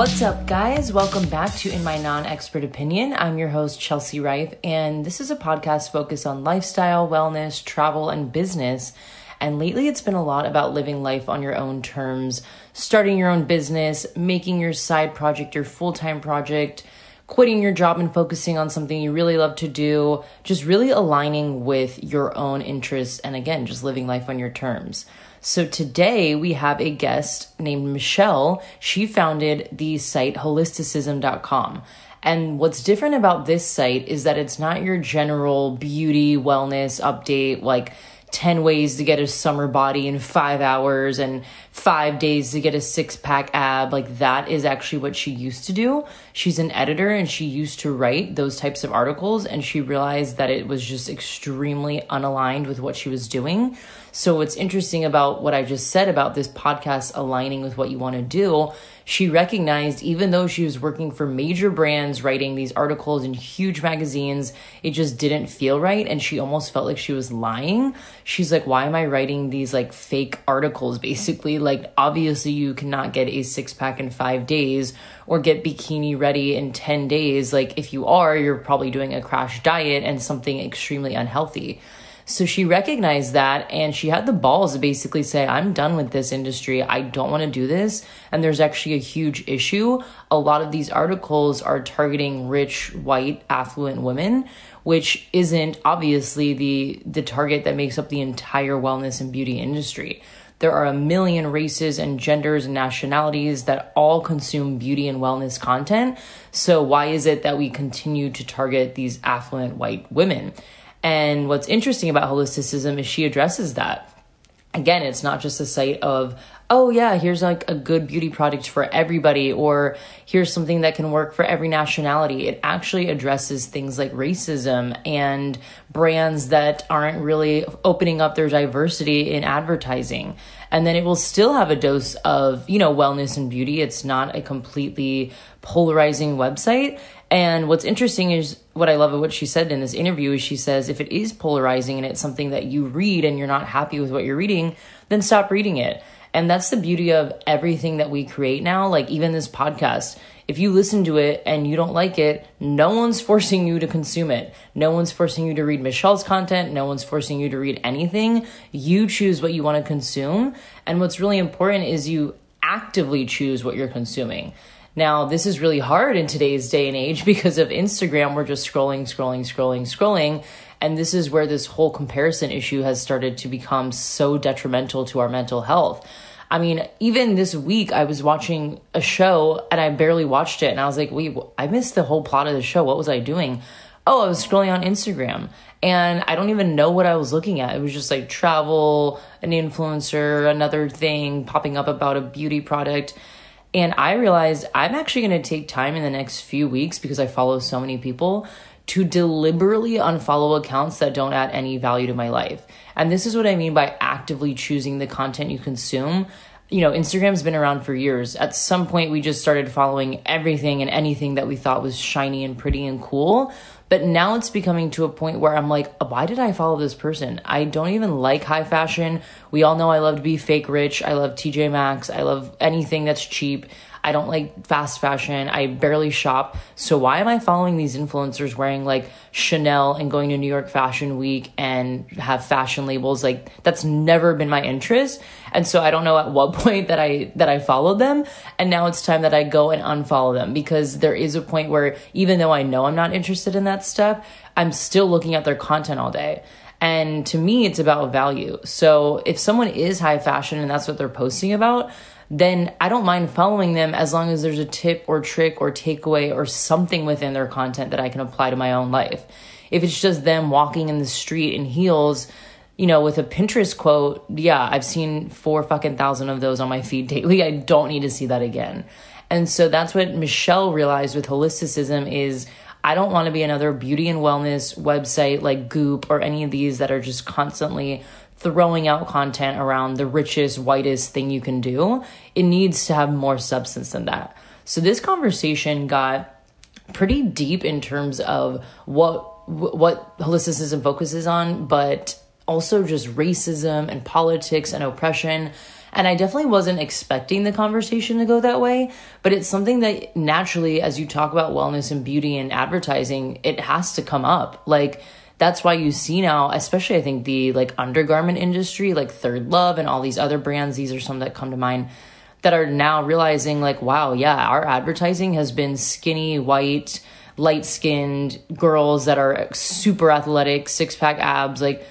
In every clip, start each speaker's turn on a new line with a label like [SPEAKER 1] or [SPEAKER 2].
[SPEAKER 1] What's up, guys? Welcome back to In My Non Expert Opinion. I'm your host, Chelsea Rife, and this is a podcast focused on lifestyle, wellness, travel, and business. And lately, it's been a lot about living life on your own terms, starting your own business, making your side project your full time project, quitting your job and focusing on something you really love to do, just really aligning with your own interests, and again, just living life on your terms. So today we have a guest named Michelle. She founded the site holisticism.com. And what's different about this site is that it's not your general beauty, wellness update, like 10 ways to get a summer body in five hours and five days to get a six pack ab. Like that is actually what she used to do. She's an editor and she used to write those types of articles and she realized that it was just extremely unaligned with what she was doing. So, what's interesting about what I just said about this podcast aligning with what you want to do, she recognized even though she was working for major brands, writing these articles in huge magazines, it just didn't feel right. And she almost felt like she was lying. She's like, why am I writing these like fake articles basically? Like, obviously, you cannot get a six pack in five days or get bikini ready in 10 days. Like, if you are, you're probably doing a crash diet and something extremely unhealthy. So she recognized that and she had the balls to basically say, I'm done with this industry. I don't want to do this. And there's actually a huge issue. A lot of these articles are targeting rich, white, affluent women, which isn't obviously the, the target that makes up the entire wellness and beauty industry. There are a million races and genders and nationalities that all consume beauty and wellness content. So, why is it that we continue to target these affluent white women? And what's interesting about holisticism is she addresses that. Again, it's not just a site of, oh yeah, here's like a good beauty product for everybody, or here's something that can work for every nationality. It actually addresses things like racism and brands that aren't really opening up their diversity in advertising. And then it will still have a dose of, you know, wellness and beauty. It's not a completely polarizing website. And what's interesting is what I love of what she said in this interview is she says if it is polarizing and it's something that you read and you're not happy with what you're reading, then stop reading it. And that's the beauty of everything that we create now, like even this podcast. If you listen to it and you don't like it, no one's forcing you to consume it. No one's forcing you to read Michelle's content. No one's forcing you to read anything. You choose what you want to consume. And what's really important is you actively choose what you're consuming. Now, this is really hard in today's day and age because of Instagram. We're just scrolling, scrolling, scrolling, scrolling. And this is where this whole comparison issue has started to become so detrimental to our mental health. I mean, even this week, I was watching a show and I barely watched it. And I was like, wait, I missed the whole plot of the show. What was I doing? Oh, I was scrolling on Instagram and I don't even know what I was looking at. It was just like travel, an influencer, another thing popping up about a beauty product. And I realized I'm actually going to take time in the next few weeks because I follow so many people to deliberately unfollow accounts that don't add any value to my life. And this is what I mean by actively choosing the content you consume. You know, Instagram's been around for years. At some point, we just started following everything and anything that we thought was shiny and pretty and cool. But now it's becoming to a point where I'm like, why did I follow this person? I don't even like high fashion. We all know I love to be fake rich. I love TJ Maxx. I love anything that's cheap. I don't like fast fashion. I barely shop. So why am I following these influencers wearing like Chanel and going to New York Fashion Week and have fashion labels? Like that's never been my interest. And so I don't know at what point that I that I followed them and now it's time that I go and unfollow them because there is a point where even though I know I'm not interested in that stuff, I'm still looking at their content all day. And to me, it's about value. So if someone is high fashion and that's what they're posting about, then I don't mind following them as long as there's a tip or trick or takeaway or something within their content that I can apply to my own life. If it's just them walking in the street in heels, you know, with a Pinterest quote, yeah, I've seen four fucking thousand of those on my feed daily. I don't need to see that again. And so that's what Michelle realized with holisticism is I don't want to be another beauty and wellness website like Goop or any of these that are just constantly throwing out content around the richest, whitest thing you can do. It needs to have more substance than that. So this conversation got pretty deep in terms of what what holisticism focuses on, but also just racism and politics and oppression. And I definitely wasn't expecting the conversation to go that way, but it's something that naturally, as you talk about wellness and beauty and advertising, it has to come up. Like, that's why you see now, especially I think the like undergarment industry, like Third Love and all these other brands, these are some that come to mind that are now realizing like, wow, yeah, our advertising has been skinny, white, light skinned girls that are super athletic, six pack abs, like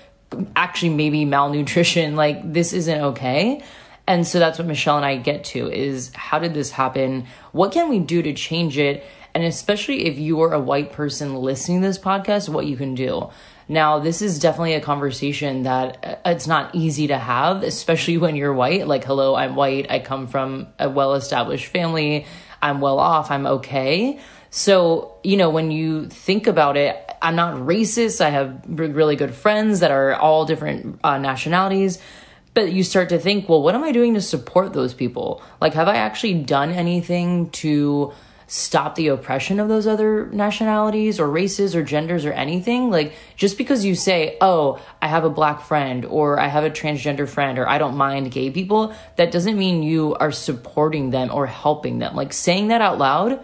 [SPEAKER 1] actually maybe malnutrition. Like, this isn't okay. And so that's what Michelle and I get to is how did this happen? What can we do to change it? And especially if you are a white person listening to this podcast, what you can do. Now, this is definitely a conversation that uh, it's not easy to have, especially when you're white. Like, hello, I'm white. I come from a well established family. I'm well off. I'm okay. So, you know, when you think about it, I'm not racist. I have really good friends that are all different uh, nationalities. But you start to think, well, what am I doing to support those people? Like, have I actually done anything to stop the oppression of those other nationalities or races or genders or anything. Like, just because you say, oh, I have a black friend or I have a transgender friend or I don't mind gay people, that doesn't mean you are supporting them or helping them. Like, saying that out loud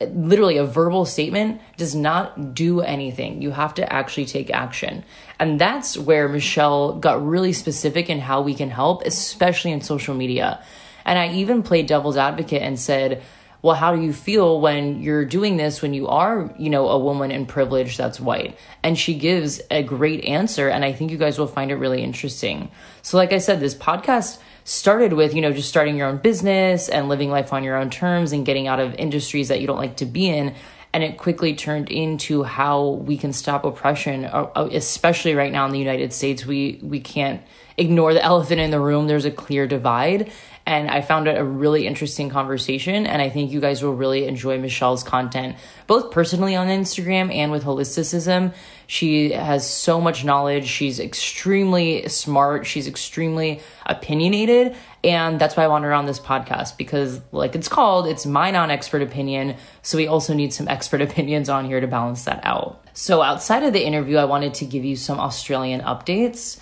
[SPEAKER 1] literally a verbal statement does not do anything. You have to actually take action. And that's where Michelle got really specific in how we can help, especially in social media. And I even played devil's advocate and said, well, how do you feel when you're doing this when you are, you know, a woman in privilege that's white? And she gives a great answer. And I think you guys will find it really interesting. So, like I said, this podcast started with, you know, just starting your own business and living life on your own terms and getting out of industries that you don't like to be in. And it quickly turned into how we can stop oppression, uh, uh, especially right now in the United States. We we can't ignore the elephant in the room. There's a clear divide, and I found it a really interesting conversation. And I think you guys will really enjoy Michelle's content, both personally on Instagram and with holisticism. She has so much knowledge. She's extremely smart. She's extremely opinionated. And that's why I want her on this podcast because, like it's called, it's my non expert opinion. So we also need some expert opinions on here to balance that out. So outside of the interview, I wanted to give you some Australian updates.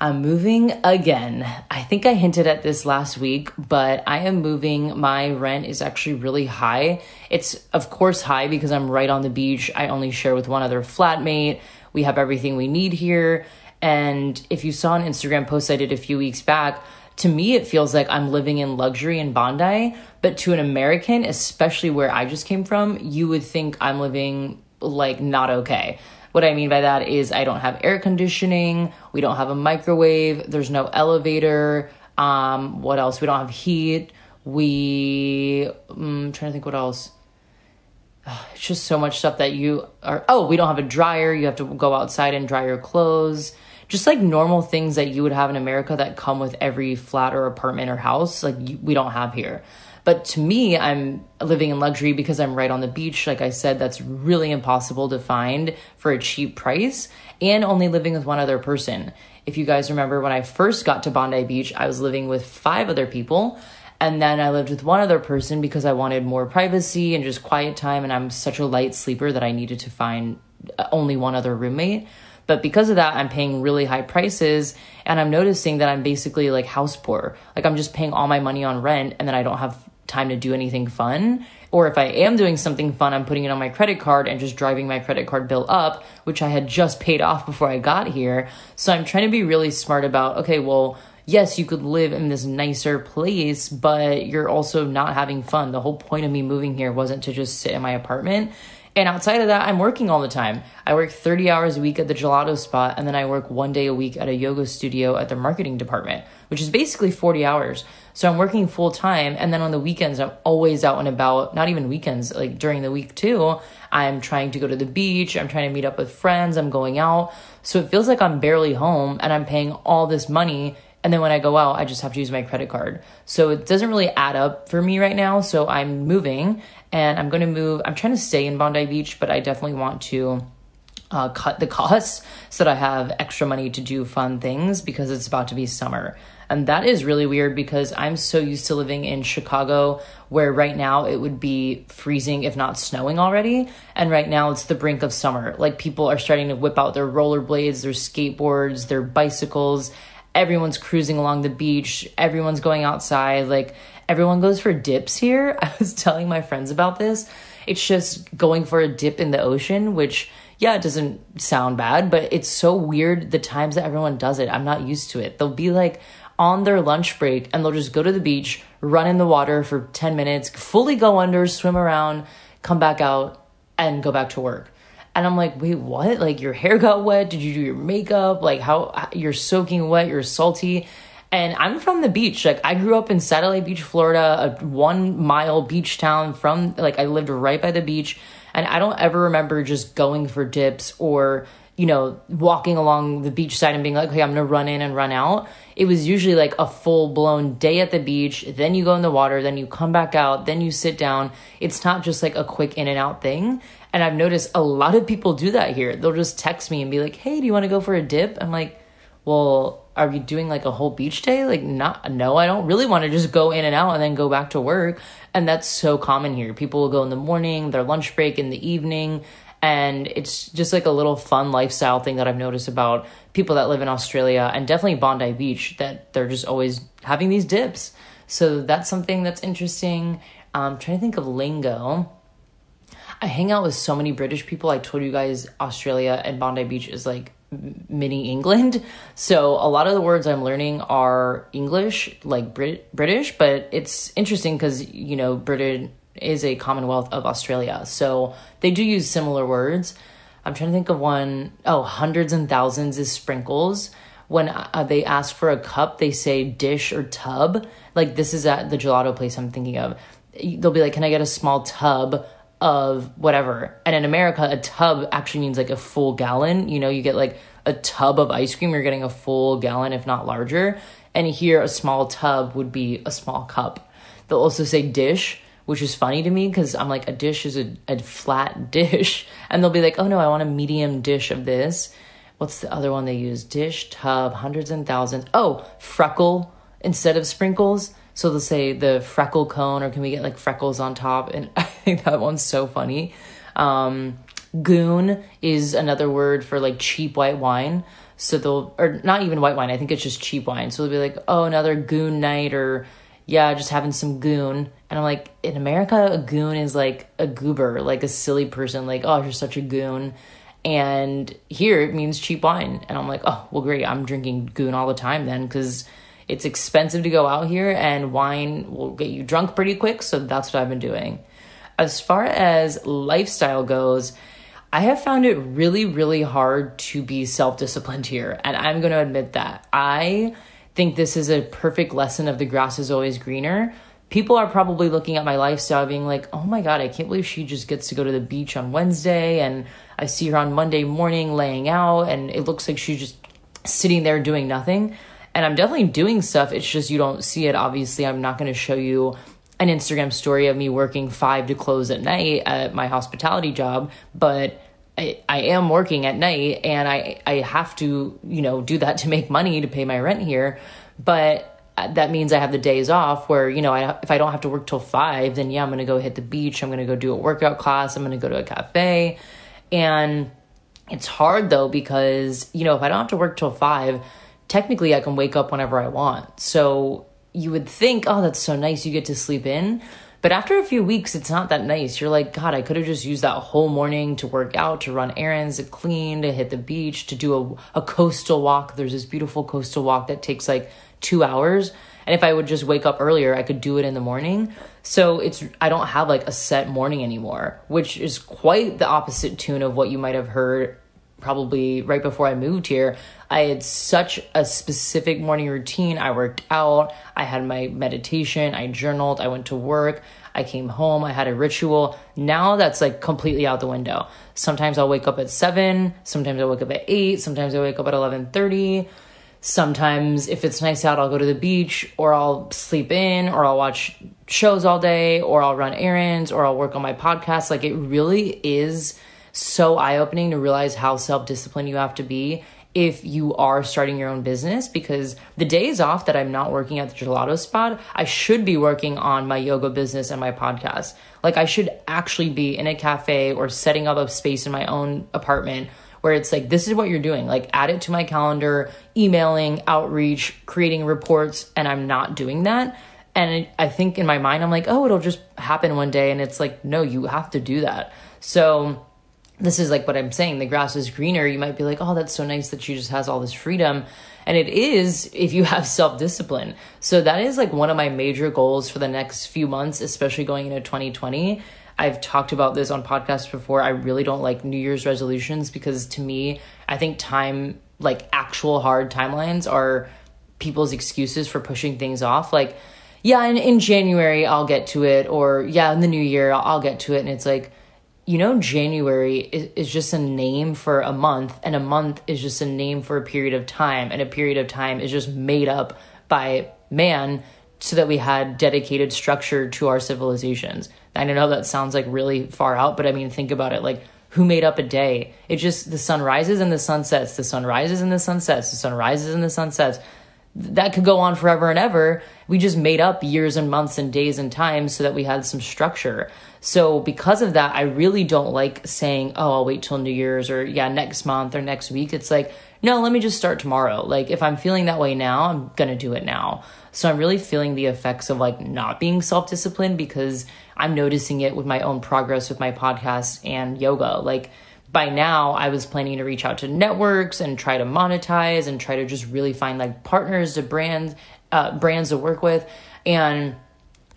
[SPEAKER 1] I'm moving again. I think I hinted at this last week, but I am moving. My rent is actually really high. It's, of course, high because I'm right on the beach. I only share with one other flatmate. We have everything we need here. And if you saw an Instagram post I did a few weeks back, to me, it feels like I'm living in luxury in Bondi. But to an American, especially where I just came from, you would think I'm living like not okay. What I mean by that is I don't have air conditioning, we don't have a microwave, there's no elevator. Um, what else? We don't have heat. We, um, I'm trying to think what else. It's just so much stuff that you are. Oh, we don't have a dryer. You have to go outside and dry your clothes. Just like normal things that you would have in America that come with every flat or apartment or house, like we don't have here. But to me, I'm living in luxury because I'm right on the beach. Like I said, that's really impossible to find for a cheap price and only living with one other person. If you guys remember when I first got to Bondi Beach, I was living with five other people. And then I lived with one other person because I wanted more privacy and just quiet time. And I'm such a light sleeper that I needed to find only one other roommate. But because of that, I'm paying really high prices and I'm noticing that I'm basically like house poor. Like I'm just paying all my money on rent and then I don't have time to do anything fun. Or if I am doing something fun, I'm putting it on my credit card and just driving my credit card bill up, which I had just paid off before I got here. So I'm trying to be really smart about, okay, well, yes, you could live in this nicer place, but you're also not having fun. The whole point of me moving here wasn't to just sit in my apartment. And outside of that, I'm working all the time. I work 30 hours a week at the gelato spot, and then I work one day a week at a yoga studio at the marketing department, which is basically 40 hours. So I'm working full time. And then on the weekends, I'm always out and about, not even weekends, like during the week too. I'm trying to go to the beach. I'm trying to meet up with friends. I'm going out. So it feels like I'm barely home and I'm paying all this money. And then when I go out, I just have to use my credit card. So it doesn't really add up for me right now. So I'm moving and I'm going to move. I'm trying to stay in Bondi Beach, but I definitely want to uh, cut the costs so that I have extra money to do fun things because it's about to be summer. And that is really weird because I'm so used to living in Chicago where right now it would be freezing, if not snowing already. And right now it's the brink of summer. Like people are starting to whip out their rollerblades, their skateboards, their bicycles. everyone's cruising along the beach, everyone's going outside, like everyone goes for dips here. I was telling my friends about this. It's just going for a dip in the ocean, which yeah, it doesn't sound bad, but it's so weird the times that everyone does it. I'm not used to it. They'll be like on their lunch break and they'll just go to the beach, run in the water for 10 minutes, fully go under, swim around, come back out, and go back to work. And I'm like, wait, what? Like your hair got wet? Did you do your makeup? Like how you're soaking wet, you're salty. And I'm from the beach. Like I grew up in Satellite Beach, Florida, a one mile beach town from like I lived right by the beach. And I don't ever remember just going for dips or, you know, walking along the beach side and being like, okay, I'm gonna run in and run out. It was usually like a full blown day at the beach. Then you go in the water, then you come back out, then you sit down. It's not just like a quick in and out thing. And I've noticed a lot of people do that here. They'll just text me and be like, hey, do you wanna go for a dip? I'm like, well, are you doing like a whole beach day? Like, not, no, I don't really want to just go in and out and then go back to work. And that's so common here. People will go in the morning, their lunch break in the evening. And it's just like a little fun lifestyle thing that I've noticed about people that live in Australia and definitely Bondi Beach that they're just always having these dips. So that's something that's interesting. I'm trying to think of lingo. I hang out with so many British people. I told you guys Australia and Bondi Beach is like mini England. So a lot of the words I'm learning are English, like Brit- British, but it's interesting because, you know, Britain is a Commonwealth of Australia. So they do use similar words. I'm trying to think of one. Oh, hundreds and thousands is sprinkles. When uh, they ask for a cup, they say dish or tub. Like this is at the gelato place I'm thinking of. They'll be like, Can I get a small tub of whatever. And in America, a tub actually means like a full gallon. You know, you get like a tub of ice cream, you're getting a full gallon, if not larger. And here, a small tub would be a small cup. They'll also say dish, which is funny to me because I'm like, a dish is a, a flat dish. And they'll be like, oh no, I want a medium dish of this. What's the other one they use? Dish, tub, hundreds and thousands. Oh, freckle instead of sprinkles. So they'll say the freckle cone, or can we get like freckles on top? And I think that one's so funny. Um, goon is another word for like cheap white wine. So they'll, or not even white wine, I think it's just cheap wine. So they'll be like, oh, another goon night, or yeah, just having some goon. And I'm like, in America, a goon is like a goober, like a silly person, like, oh, you're such a goon. And here it means cheap wine. And I'm like, oh, well, great. I'm drinking goon all the time then because it's expensive to go out here, and wine will get you drunk pretty quick. So that's what I've been doing. As far as lifestyle goes, I have found it really, really hard to be self disciplined here. And I'm going to admit that. I think this is a perfect lesson of the grass is always greener. People are probably looking at my lifestyle being like, oh my God, I can't believe she just gets to go to the beach on Wednesday. And I see her on Monday morning laying out, and it looks like she's just sitting there doing nothing and I'm definitely doing stuff. It's just you don't see it. Obviously, I'm not going to show you an Instagram story of me working five to close at night at my hospitality job, but I, I am working at night and I, I have to, you know, do that to make money to pay my rent here. But uh, that means I have the days off where, you know, I, if I don't have to work till five, then yeah, I'm going to go hit the beach. I'm going to go do a workout class. I'm going to go to a cafe. And it's hard though, because, you know, if I don't have to work till five, technically I can wake up whenever I want. So you would think, oh, that's so nice. You get to sleep in. But after a few weeks, it's not that nice. You're like, God, I could have just used that whole morning to work out, to run errands, to clean, to hit the beach, to do a, a coastal walk. There's this beautiful coastal walk that takes like two hours. And if I would just wake up earlier, I could do it in the morning. So it's, I don't have like a set morning anymore, which is quite the opposite tune of what you might have heard probably right before I moved here, I had such a specific morning routine. I worked out, I had my meditation, I journaled, I went to work, I came home, I had a ritual. Now that's like completely out the window. Sometimes I'll wake up at 7, sometimes I wake up at 8, sometimes I wake up at 11:30. Sometimes if it's nice out, I'll go to the beach or I'll sleep in or I'll watch shows all day or I'll run errands or I'll work on my podcast. Like it really is so eye opening to realize how self disciplined you have to be if you are starting your own business because the days off that I'm not working at the gelato spot, I should be working on my yoga business and my podcast. Like I should actually be in a cafe or setting up a space in my own apartment where it's like, this is what you're doing. Like, add it to my calendar, emailing, outreach, creating reports, and I'm not doing that. And I think in my mind, I'm like, oh, it'll just happen one day. And it's like, no, you have to do that. So, this is like what I'm saying the grass is greener. You might be like, oh, that's so nice that she just has all this freedom. And it is if you have self discipline. So that is like one of my major goals for the next few months, especially going into 2020. I've talked about this on podcasts before. I really don't like New Year's resolutions because to me, I think time, like actual hard timelines, are people's excuses for pushing things off. Like, yeah, in, in January, I'll get to it. Or, yeah, in the new year, I'll, I'll get to it. And it's like, you know, January is, is, just a name for a month, and a month is just a name for a period of time, and a period of time is just made up by man so that we had dedicated structure to our civilizations. I know that sounds like really far out, but I mean, think about it. Like, who made up a day? It just, the sun rises and the sun sets, the sun rises and the sun sets, the sun rises and the sun sets that could go on forever and ever. We just made up years and months and days and times so that we had some structure. So because of that, I really don't like saying, "Oh, I'll wait till New Year's" or "Yeah, next month or next week." It's like, no, let me just start tomorrow. Like if I'm feeling that way now, I'm going to do it now. So I'm really feeling the effects of like not being self-disciplined because I'm noticing it with my own progress with my podcast and yoga. Like by now I was planning to reach out to networks and try to monetize and try to just really find like partners to brand uh, brands to work with and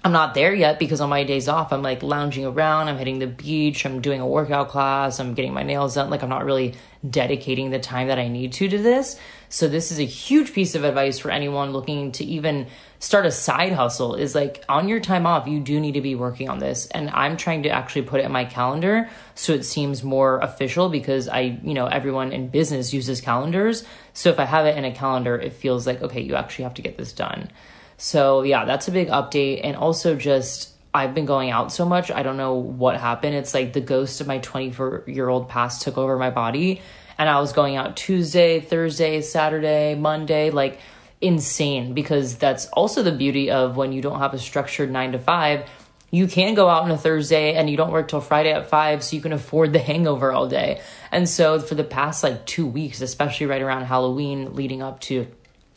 [SPEAKER 1] I'm not there yet because on my days off I'm like lounging around, I'm hitting the beach, I'm doing a workout class, I'm getting my nails done. Like I'm not really dedicating the time that I need to to this. So this is a huge piece of advice for anyone looking to even start a side hustle is like on your time off you do need to be working on this and I'm trying to actually put it in my calendar so it seems more official because I, you know, everyone in business uses calendars. So if I have it in a calendar, it feels like okay, you actually have to get this done. So yeah, that's a big update. And also just I've been going out so much. I don't know what happened. It's like the ghost of my 24 year old past took over my body. And I was going out Tuesday, Thursday, Saturday, Monday, like insane because that's also the beauty of when you don't have a structured nine to five. You can go out on a Thursday and you don't work till Friday at five, so you can afford the hangover all day. And so for the past like two weeks, especially right around Halloween leading up to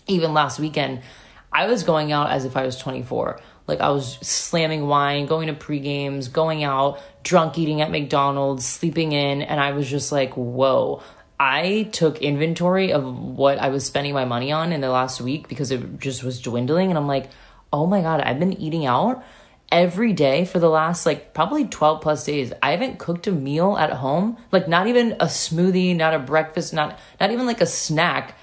[SPEAKER 1] even last weekend, I was going out as if I was 24. Like I was slamming wine, going to pre games, going out, drunk eating at McDonald's, sleeping in, and I was just like, whoa. I took inventory of what I was spending my money on in the last week because it just was dwindling. And I'm like, oh my God, I've been eating out every day for the last like probably 12 plus days. I haven't cooked a meal at home, like not even a smoothie, not a breakfast, not not even like a snack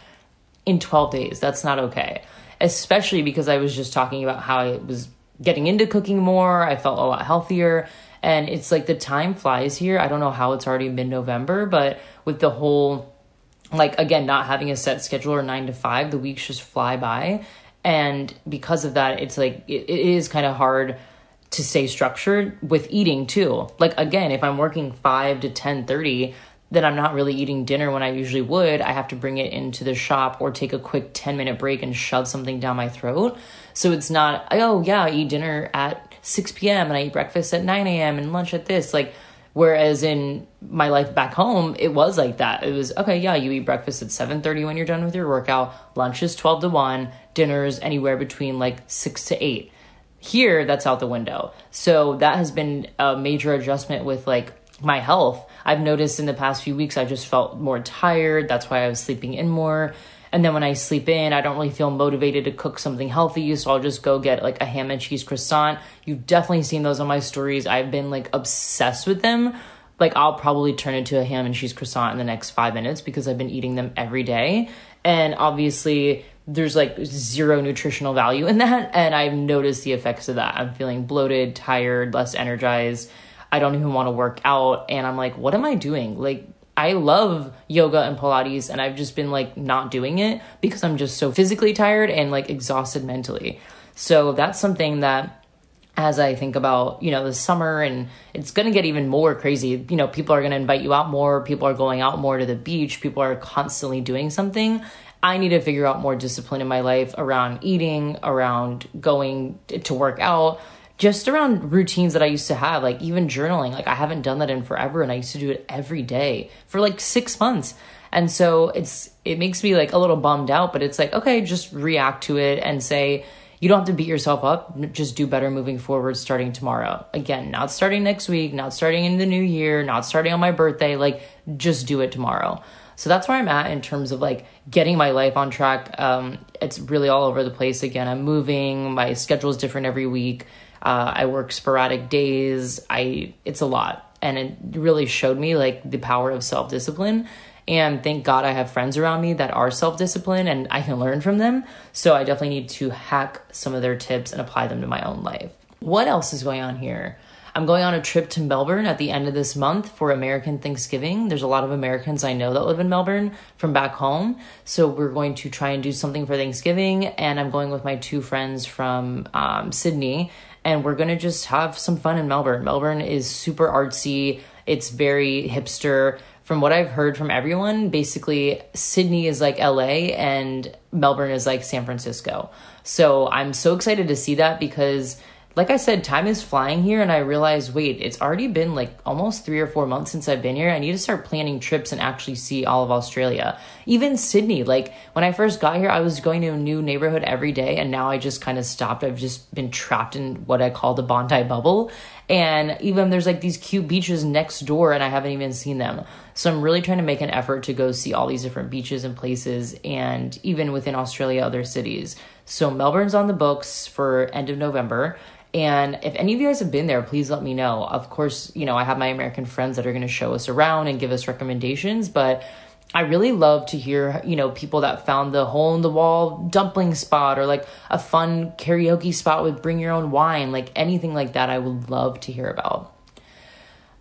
[SPEAKER 1] in 12 days. That's not okay especially because I was just talking about how I was getting into cooking more. I felt a lot healthier. And it's like the time flies here. I don't know how it's already mid November, but with the whole, like, again, not having a set schedule or nine to five, the weeks just fly by. And because of that, it's like, it, it is kind of hard to stay structured with eating too. Like, again, if I'm working 5 to 10 30, that I'm not really eating dinner when I usually would, I have to bring it into the shop or take a quick 10 minute break and shove something down my throat. So it's not, oh yeah, I eat dinner at 6 p.m. and I eat breakfast at 9 a.m. and lunch at this. Like, whereas in my life back home, it was like that. It was, okay, yeah, you eat breakfast at 7.30 when you're done with your workout. Lunch is 12 to 1. Dinner's anywhere between like 6 to 8. Here, that's out the window. So that has been a major adjustment with like my health I've noticed in the past few weeks I just felt more tired. That's why I was sleeping in more. And then when I sleep in, I don't really feel motivated to cook something healthy. So I'll just go get like a ham and cheese croissant. You've definitely seen those on my stories. I've been like obsessed with them. Like I'll probably turn into a ham and cheese croissant in the next five minutes because I've been eating them every day. And obviously, there's like zero nutritional value in that. And I've noticed the effects of that. I'm feeling bloated, tired, less energized I don't even want to work out. And I'm like, what am I doing? Like, I love yoga and Pilates, and I've just been like not doing it because I'm just so physically tired and like exhausted mentally. So that's something that as I think about, you know, the summer and it's going to get even more crazy. You know, people are going to invite you out more, people are going out more to the beach, people are constantly doing something. I need to figure out more discipline in my life around eating, around going to work out, just around routines that I used to have, like even journaling. Like I haven't done that in forever and I used to do it every day for like 6 months. And so it's it makes me like a little bummed out, but it's like okay, just react to it and say you don't have to beat yourself up. Just do better moving forward starting tomorrow. Again, not starting next week, not starting in the new year, not starting on my birthday. Like, just do it tomorrow. So that's where I'm at in terms of like getting my life on track. Um, it's really all over the place again. I'm moving, my schedule is different every week. Uh, I work sporadic days. I it's a lot, and it really showed me like the power of self discipline and thank God I have friends around me that are self disciplined and I can learn from them. So I definitely need to hack some of their tips and apply them to my own life. What else is going on here? I'm going on a trip to Melbourne at the end of this month for American Thanksgiving. There's a lot of Americans I know that live in Melbourne from back home. So we're going to try and do something for Thanksgiving. And I'm going with my two friends from um, Sydney. And we're to just have some fun in Melbourne. Melbourne is super artsy, it's very hipster from what I've heard from everyone, basically Sydney is like LA and Melbourne is like San Francisco. So I'm so excited to see that because like I said, time is flying here, and I realized, wait, it's already been like almost three or four months since I've been here. I need to start planning trips and actually see all of Australia. Even Sydney, like when I first got here, I was going to a new neighborhood every day, and now I just kind of stopped. I've just been trapped in what I call the Bondi bubble. And even there's like these cute beaches next door, and I haven't even seen them. So I'm really trying to make an effort to go see all these different beaches and places, and even within Australia, other cities. So Melbourne's on the books for end of November. And if any of you guys have been there, please let me know. Of course, you know, I have my American friends that are going to show us around and give us recommendations, but I really love to hear, you know, people that found the hole in the wall dumpling spot or like a fun karaoke spot with bring your own wine, like anything like that. I would love to hear about.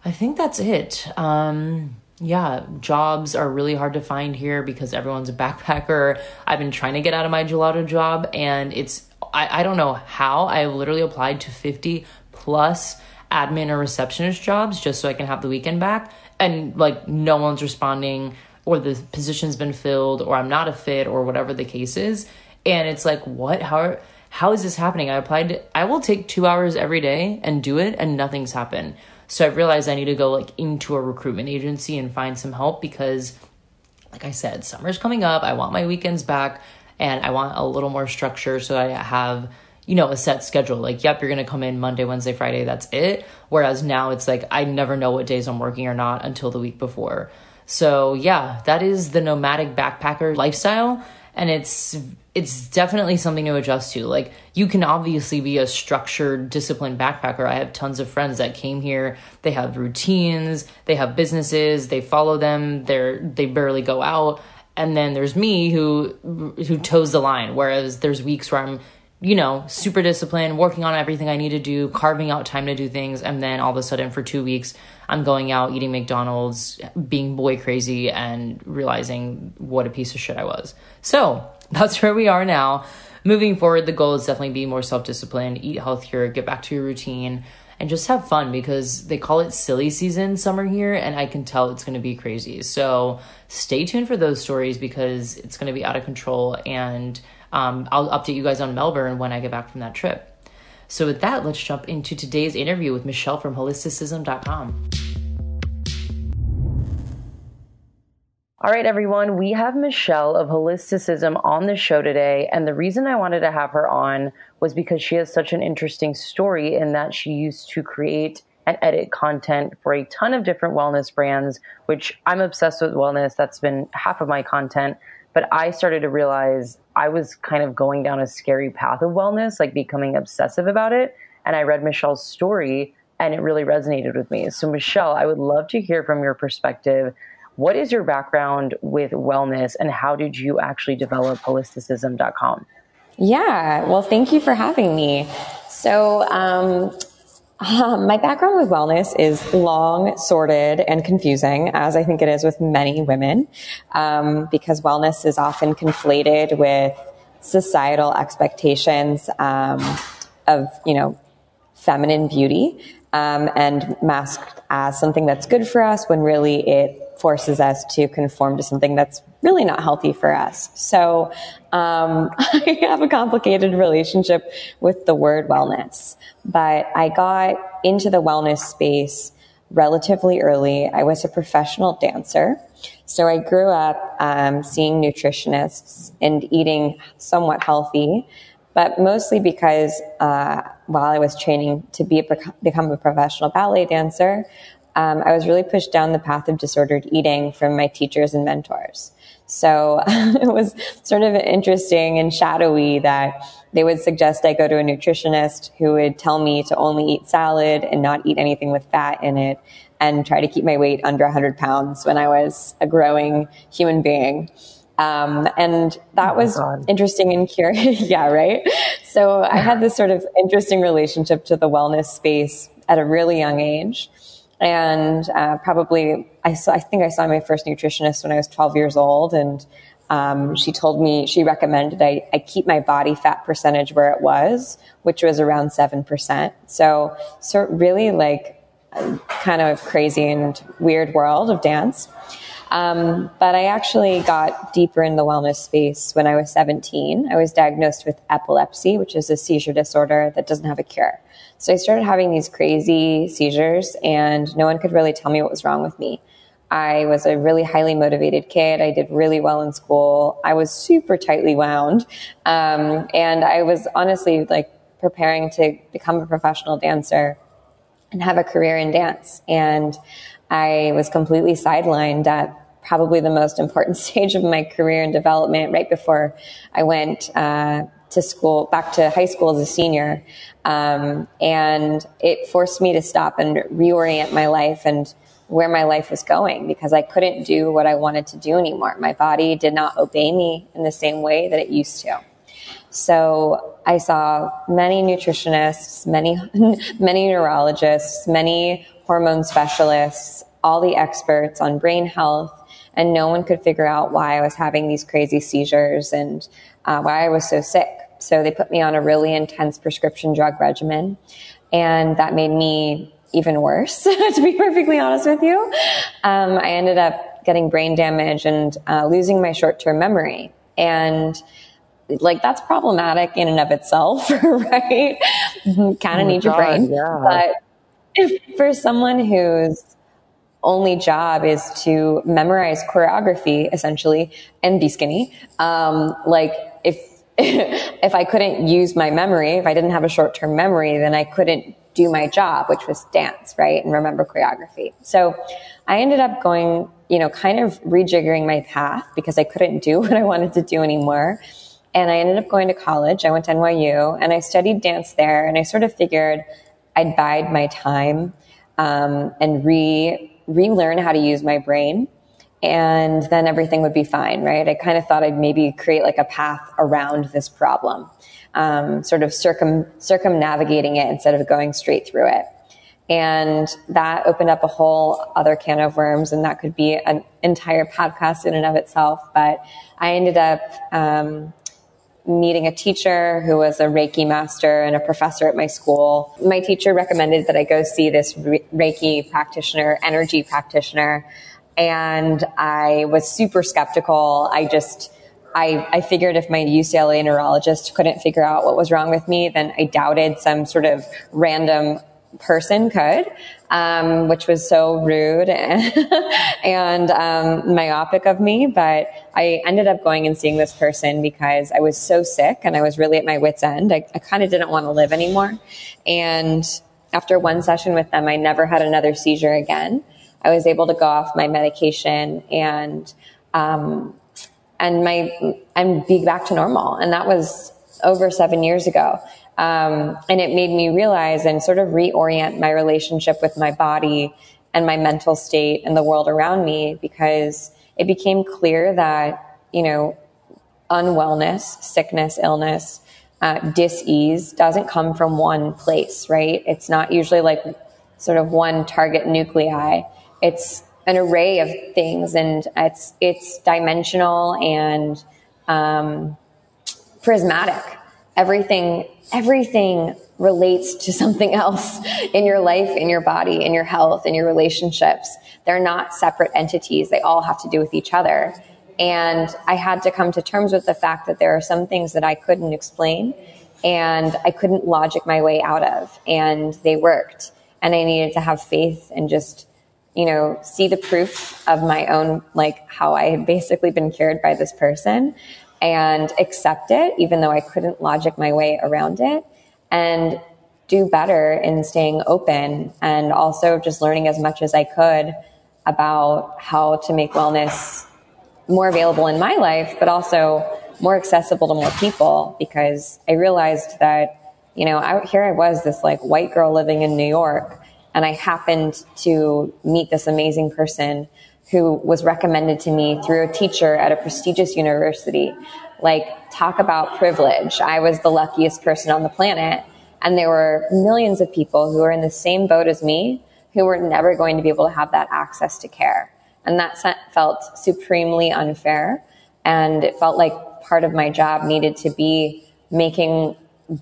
[SPEAKER 1] I think that's it. Um, yeah, jobs are really hard to find here because everyone's a backpacker. I've been trying to get out of my gelato job and it's I, I don't know how I literally applied to 50 plus admin or receptionist jobs just so I can have the weekend back. And like no one's responding, or the position's been filled, or I'm not a fit, or whatever the case is. And it's like, what? How? How is this happening? I applied. To, I will take two hours every day and do it, and nothing's happened. So I realized I need to go like into a recruitment agency and find some help because, like I said, summer's coming up. I want my weekends back and I want a little more structure so I have you know a set schedule. Like yep you're going to come in Monday Wednesday Friday that's it. Whereas now it's like I never know what days I'm working or not until the week before. So yeah that is the nomadic backpacker lifestyle and it's it's definitely something to adjust to. Like you can obviously be a structured disciplined backpacker. I have tons of friends that came here. They have routines. They have businesses. They follow them. They're they barely go out and then there's me who who toes the line. Whereas there's weeks where i'm you know super disciplined working on everything i need to do carving out time to do things. And then all of a sudden for two weeks i'm going out eating mcdonald's being boy crazy and realizing what a piece of shit i was. So that's where we are now. Moving forward the goal is definitely be more self-disciplined eat healthier get back to your routine and just have fun because they call it silly season summer here and I can tell it's going to be crazy. So stay tuned for those stories because it's going to be out of control and um, I'll update you guys on Melbourne when I get back from that trip. So with that, let's jump into today's interview with Michelle from holisticism.com. All right, everyone, we have Michelle of Holisticism on the show today. And the reason I wanted to have her on was because she has such an interesting story in that she used to create and edit content for a ton of different wellness brands, which I'm obsessed with wellness. That's been half of my content. But I started to realize I was kind of going down a scary path of wellness, like becoming obsessive about it. And I read Michelle's story and it really resonated with me. So, Michelle, I would love to hear from your perspective what is your background with wellness and how did you actually develop holisticism.com?
[SPEAKER 2] Yeah, well, thank you for having me. So, um, um, my background with wellness is long, sordid, and confusing, as I think it is with many women, um, because wellness is often conflated with societal expectations um, of, you know, feminine beauty. um, and masked as something that's good for us when really it forces us to conform to something that's really not healthy for us. So um, I have a complicated relationship with the word wellness, but I got into the wellness space relatively early. I was a professional dancer. So I grew up um, seeing nutritionists and eating somewhat healthy, but mostly because uh, while I was training to be a, become a professional ballet dancer, um, I was really pushed down the path of disordered eating from my teachers and mentors. So it was sort of interesting and shadowy that they would suggest I go to a nutritionist who would tell me to only eat salad and not eat anything with fat in it and try to keep my weight under 100 pounds when I was a growing human being. Um, and that oh was God. interesting and curious. yeah, right. So I had this sort of interesting relationship to the wellness space at a really young age and uh, probably I, saw, I think I saw my first nutritionist when I was 12 years old, and um, she told me she recommended I, I, keep my body fat percentage where it was, which was around seven percent. So, so really like kind of crazy and weird world of dance. Um, but I actually got deeper in the wellness space when I was 17. I was diagnosed with epilepsy, which is a seizure disorder that doesn't have a cure. So I started having these crazy seizures and no one could really tell me what was wrong with me. I was a really highly motivated kid. I did really well in school. I was super tightly wound. Um, and I was honestly like preparing to become a professional dancer and have a career in dance. And I was completely sidelined at probably the most important stage of my career and development right before I went uh, to school, back to high school as a senior. Um, and it forced me to stop and reorient my life and where my life was going because I couldn't do what I wanted to do anymore. My body did not obey me in the same way that it used to. So I saw many nutritionists, many, many neurologists, many hormone specialists, all the experts on brain health, and no one could figure out why I was having these crazy seizures and uh, why I was so sick. So they put me on a really intense prescription drug regimen. And that made me even worse, to be perfectly honest with you. Um, I ended up getting brain damage and uh, losing my short term memory. And like that's problematic in and of itself, right? kind of oh need God, your brain. Yeah. But if for someone whose only job is to memorize choreography essentially and be skinny, um, like if if I couldn't use my memory, if I didn't have a short term memory, then I couldn't do my job, which was dance, right? And remember choreography. So I ended up going, you know, kind of rejiggering my path because I couldn't do what I wanted to do anymore. And I ended up going to college. I went to NYU and I studied dance there. And I sort of figured I'd bide my time um, and re relearn how to use my brain and then everything would be fine, right? I kind of thought I'd maybe create like a path around this problem, um, sort of circum circumnavigating it instead of going straight through it. And that opened up a whole other can of worms, and that could be an entire podcast in and of itself. But I ended up um, meeting a teacher who was a Reiki master and a professor at my school. My teacher recommended that I go see this Reiki practitioner, energy practitioner and I was super skeptical. I just, I, I figured if my UCLA neurologist couldn't figure out what was wrong with me, then I doubted some sort of random person could, um, which was so rude and, and um, myopic of me. But I ended up going and seeing this person because I was so sick and I was really at my wits' end. I, I kind of didn't want to live anymore. And after one session with them, I never had another seizure again. I was able to go off my medication and um, and my and be back to normal. And that was over seven years ago. Um, and it made me realize and sort of reorient my relationship with my body and my mental state and the world around me because it became clear that you know unwellness, sickness, illness, uh, dis-ease doesn't come from one place, right? It's not usually like sort of one target nuclei it's an array of things and it's it's dimensional and um, prismatic everything everything relates to something else in your life, in your body, in your health, in your relationships. They're not separate entities. They all have to do with each other. And I had to come to terms with the fact that there are some things that I couldn't explain and I couldn't logic my way out of and they worked. And I needed to have faith and just, you know, see the proof of my own, like how I had basically been cured by this person and accept it, even though I couldn't logic my way around it and do better in staying open and also just learning as much as I could about how to make wellness more available in my life, but also more accessible to more people because I realized that, you know, out here I was this like white girl living in New York and I happened to meet this amazing person who was recommended to me through a teacher at a prestigious university. Like, talk about privilege. I was the luckiest person on the planet. And there were millions of people who were in the same boat as me who were never going to be able to have that access to care. And that felt supremely unfair. And it felt like part of my job needed to be making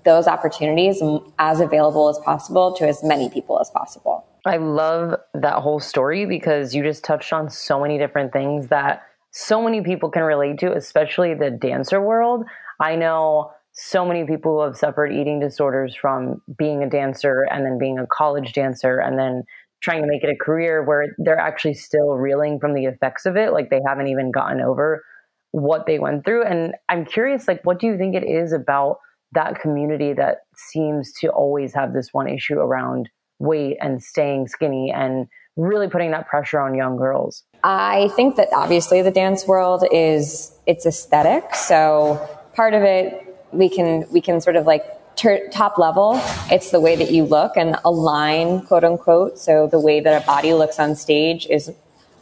[SPEAKER 2] those opportunities as available as possible to as many people as possible.
[SPEAKER 1] I love that whole story because you just touched on so many different things that so many people can relate to, especially the dancer world. I know so many people who have suffered eating disorders from being a dancer and then being a college dancer and then trying to make it a career where they're actually still reeling from the effects of it. Like they haven't even gotten over what they went through. And I'm curious, like, what do you think it is about that community that seems to always have this one issue around weight and staying skinny and really putting that pressure on young girls?
[SPEAKER 2] I think that obviously the dance world is it's aesthetic. So part of it we can we can sort of like ter- top level it's the way that you look and align quote unquote so the way that a body looks on stage is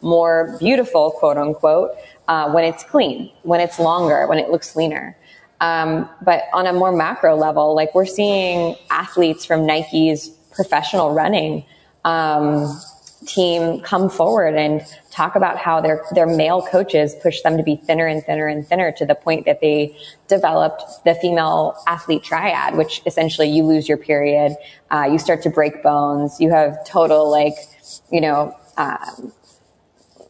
[SPEAKER 2] more beautiful quote unquote uh, when it's clean when it's longer when it looks leaner um, but on a more macro level like we're seeing athletes from nike's professional running um, team come forward and talk about how their their male coaches push them to be thinner and thinner and thinner to the point that they developed the female athlete triad, which essentially you lose your period, uh, you start to break bones, you have total like you know. Um,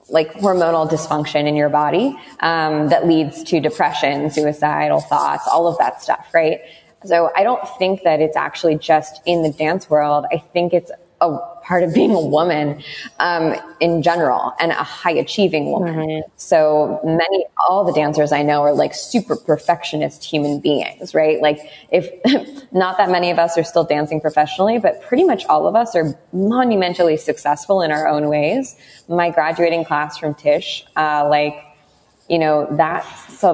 [SPEAKER 2] like hormonal dysfunction in your body um, that leads to depression, suicidal thoughts, all of that stuff, right? So I don't think that it's actually just in the dance world. I think it's a part of being a woman um, in general and a high achieving woman. Mm-hmm. So many, all the dancers I know are like super perfectionist human beings, right? Like if not that many of us are still dancing professionally, but pretty much all of us are monumentally successful in our own ways. My graduating class from Tisch, uh, like you know, that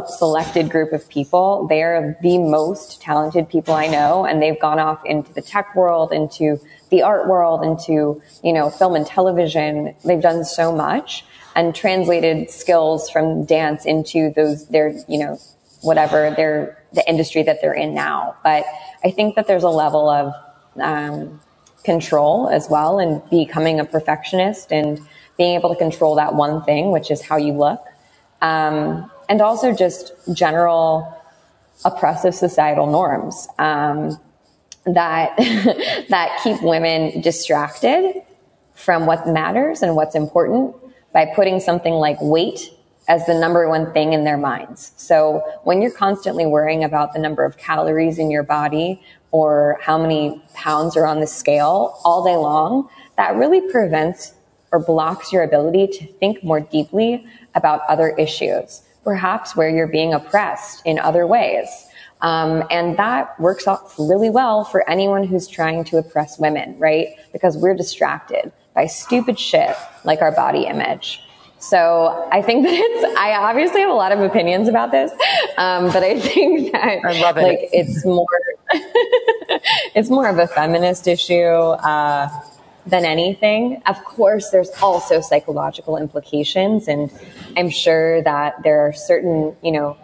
[SPEAKER 2] selected group of people, they are the most talented people I know, and they've gone off into the tech world, into the art world, into, you know, film and television. They've done so much and translated skills from dance into those, their, you know, whatever their, the industry that they're in now. But I think that there's a level of, um, control as well and becoming a perfectionist and being able to control that one thing, which is how you look um, and also just general oppressive societal norms um, that that keep women distracted from what matters and what's important by putting something like weight as the number one thing in their minds. So when you're constantly worrying about the number of calories in your body or how many pounds are on the scale all day long, that really prevents or blocks your ability to think more deeply about other issues, perhaps where you're being oppressed in other ways. Um, and that works out really well for anyone who's trying to oppress women, right? Because we're distracted by stupid shit like our body image. So I think that it's, I obviously have a lot of opinions about this, um, but I think that
[SPEAKER 1] I it.
[SPEAKER 2] like it's more, it's more of a feminist issue. Uh, than anything. Of course, there's also psychological implications, and I'm sure that there are certain, you know,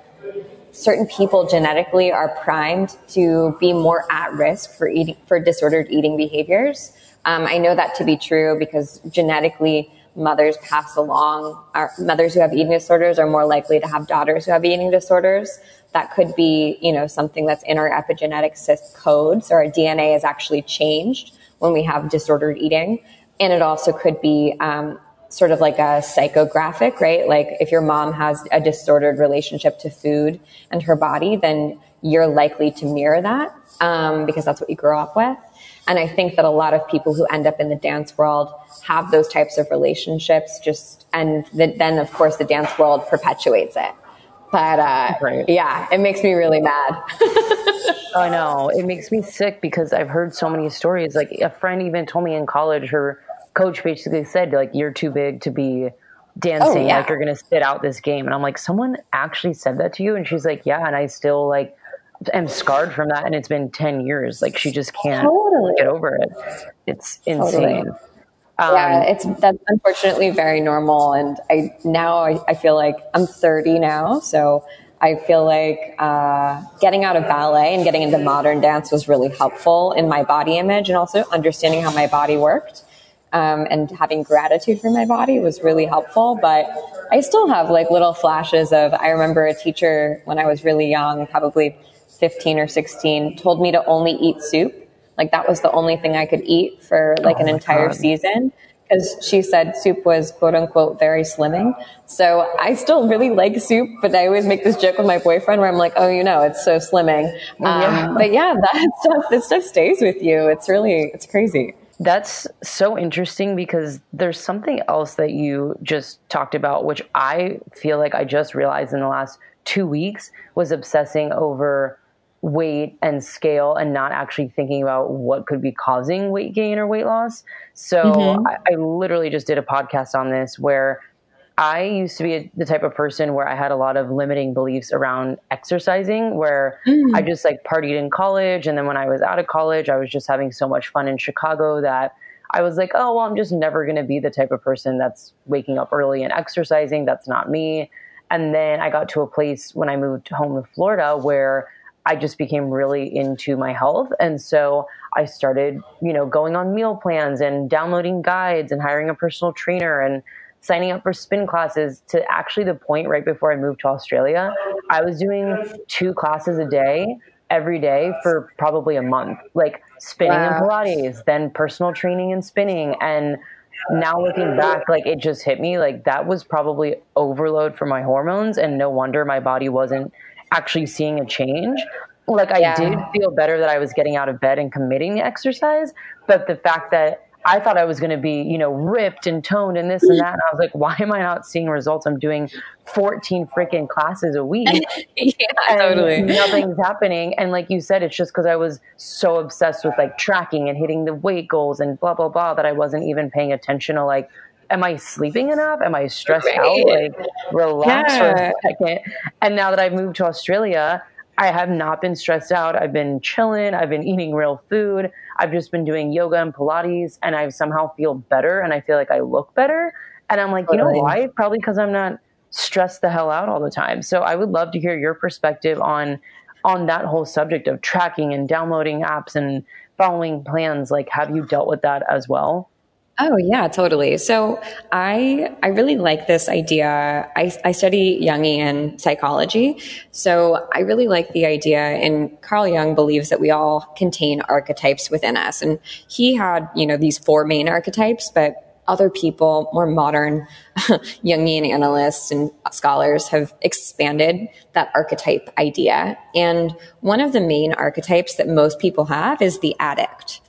[SPEAKER 2] certain people genetically are primed to be more at risk for eating for disordered eating behaviors. Um, I know that to be true because genetically, mothers pass along. Our mothers who have eating disorders are more likely to have daughters who have eating disorders. That could be, you know, something that's in our epigenetic codes or our DNA is actually changed when we have disordered eating. And it also could be um, sort of like a psychographic, right? Like if your mom has a disordered relationship to food and her body, then you're likely to mirror that um, because that's what you grew up with. And I think that a lot of people who end up in the dance world have those types of relationships just, and the, then of course the dance world perpetuates it. But uh, right. yeah, it makes me really mad.
[SPEAKER 1] I know. It makes me sick because I've heard so many stories. Like a friend even told me in college, her coach basically said, like, you're too big to be dancing. Oh, yeah. Like you're going to sit out this game. And I'm like, someone actually said that to you? And she's like, yeah. And I still like am scarred from that. And it's been 10 years. Like she just can't totally. get over it. It's insane. Totally.
[SPEAKER 2] Um, yeah, it's that's unfortunately very normal. And I now I, I feel like I'm 30 now, so I feel like uh, getting out of ballet and getting into modern dance was really helpful in my body image and also understanding how my body worked. Um, and having gratitude for my body was really helpful. But I still have like little flashes of, I remember a teacher when I was really young, probably 15 or 16, told me to only eat soup like that was the only thing I could eat for like oh an entire God. season because she said soup was quote unquote very slimming. So I still really like soup, but I always make this joke with my boyfriend where I'm like, oh, you know, it's so slimming. Um, yeah. But yeah, that stuff, this stuff stays with you. It's really, it's crazy.
[SPEAKER 1] That's so interesting because there's something else that you just talked about, which I feel like I just realized in the last two weeks was obsessing over weight and scale and not actually thinking about what could be causing weight gain or weight loss. So mm-hmm. I, I, literally just did a podcast on this where I used to be a, the type of person where I had a lot of limiting beliefs around exercising, where mm. I just like partied in college. And then when I was out of college, I was just having so much fun in Chicago that I was like, oh, well, I'm just never going to be the type of person that's waking up early and exercising. That's not me. And then I got to a place when I moved home to Florida where I just became really into my health. And so I started, you know, going on meal plans and downloading guides and hiring a personal trainer and signing up for spin classes to actually the point right before I moved to Australia. I was doing two classes a day every day for probably a month, like spinning wow. and Pilates, then personal training and spinning. And now looking back, like it just hit me like that was probably overload for my hormones. And no wonder my body wasn't actually seeing a change. Like I yeah. did feel better that I was getting out of bed and committing the exercise, but the fact that I thought I was going to be, you know, ripped and toned and this and that. And I was like, why am I not seeing results? I'm doing 14 freaking classes a week. yeah, totally. Nothing's happening. And like you said, it's just because I was so obsessed with like tracking and hitting the weight goals and blah, blah, blah, that I wasn't even paying attention to like am I sleeping enough? Am I stressed right. out? Like, relax yeah. for a second. And now that I've moved to Australia, I have not been stressed out. I've been chilling. I've been eating real food. I've just been doing yoga and Pilates, and I somehow feel better and I feel like I look better. And I'm like, you know why? Probably because I'm not stressed the hell out all the time. So I would love to hear your perspective on on that whole subject of tracking and downloading apps and following plans. Like, have you dealt with that as well?
[SPEAKER 2] Oh yeah, totally. So I I really like this idea. I, I study Jungian psychology, so I really like the idea. And Carl Jung believes that we all contain archetypes within us, and he had you know these four main archetypes, but other people, more modern Jungian analysts and scholars have expanded that archetype idea. And one of the main archetypes that most people have is the addict.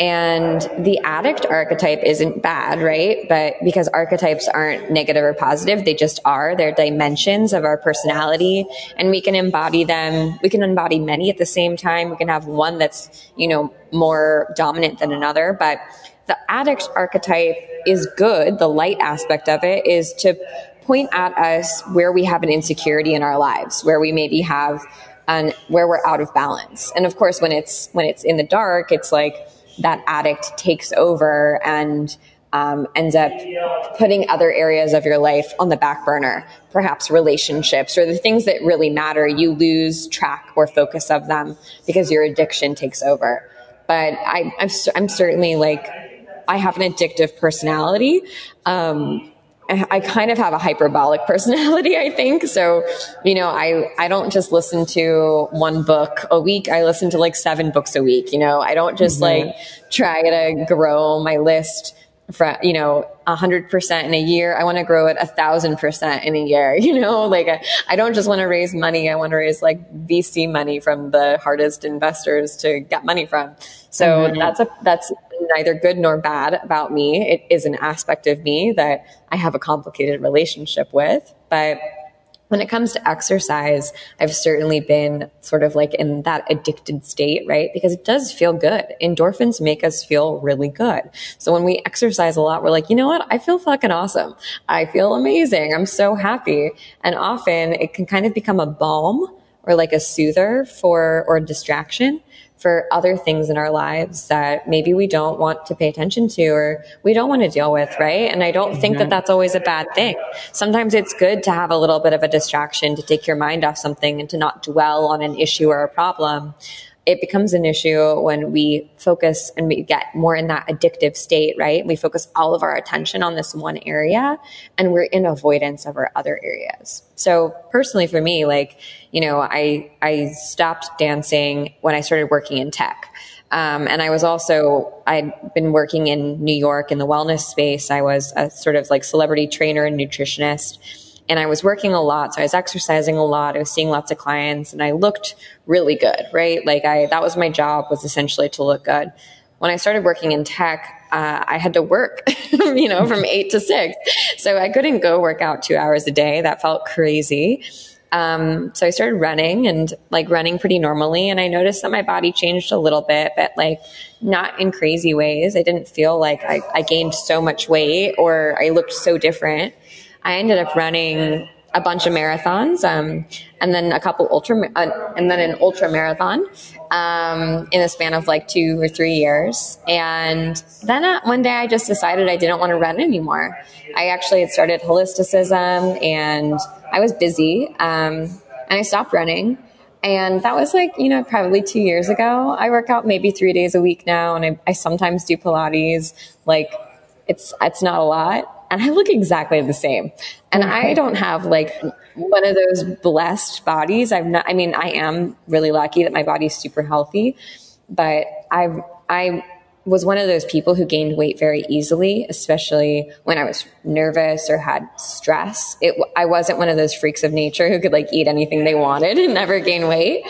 [SPEAKER 2] And the addict archetype isn't bad, right? But because archetypes aren't negative or positive, they just are. They're dimensions of our personality and we can embody them. We can embody many at the same time. We can have one that's, you know, more dominant than another. But the addict archetype is good. The light aspect of it is to point at us where we have an insecurity in our lives, where we maybe have, an, where we're out of balance. And of course, when it's, when it's in the dark, it's like, that addict takes over and um, ends up putting other areas of your life on the back burner, perhaps relationships or the things that really matter. You lose track or focus of them because your addiction takes over. But I, I'm, I'm certainly like I have an addictive personality. Um, I kind of have a hyperbolic personality, I think. So, you know, I, I don't just listen to one book a week. I listen to like seven books a week. You know, I don't just mm-hmm. like try to grow my list for, you know, a hundred percent in a year. I want to grow it a thousand percent in a year. You know, like I, I don't just want to raise money. I want to raise like VC money from the hardest investors to get money from. So mm-hmm. that's a, that's neither good nor bad about me. It is an aspect of me that I have a complicated relationship with. But when it comes to exercise, I've certainly been sort of like in that addicted state, right? Because it does feel good. Endorphins make us feel really good. So when we exercise a lot, we're like, you know what? I feel fucking awesome. I feel amazing. I'm so happy. And often it can kind of become a balm or like a soother for, or a distraction for other things in our lives that maybe we don't want to pay attention to or we don't want to deal with, right? And I don't think that mm-hmm. that's always a bad thing. Sometimes it's good to have a little bit of a distraction to take your mind off something and to not dwell on an issue or a problem it becomes an issue when we focus and we get more in that addictive state, right? We focus all of our attention on this one area and we're in avoidance of our other areas. So personally for me, like, you know, I, I stopped dancing when I started working in tech. Um, and I was also, I'd been working in New York in the wellness space. I was a sort of like celebrity trainer and nutritionist and I was working a lot. So I was exercising a lot. I was seeing lots of clients and I looked really good, right? Like I, that was my job was essentially to look good. When I started working in tech, uh, I had to work, you know, from eight to six. So I couldn't go work out two hours a day. That felt crazy. Um, so I started running and like running pretty normally. And I noticed that my body changed a little bit, but like not in crazy ways. I didn't feel like I, I gained so much weight or I looked so different. I ended up running a bunch of marathons, um, and then a couple ultra, uh, and then an ultra marathon um, in the span of like two or three years. And then uh, one day I just decided I didn't want to run anymore. I actually had started holisticism, and I was busy, um, and I stopped running. And that was like, you know, probably two years ago. I work out maybe three days a week now, and I, I sometimes do Pilates. Like, it's it's not a lot and I look exactly the same. And I don't have like one of those blessed bodies. I'm not, I mean, I am really lucky that my body's super healthy, but I've, I was one of those people who gained weight very easily, especially when I was nervous or had stress. It, I wasn't one of those freaks of nature who could like eat anything they wanted and never gain weight.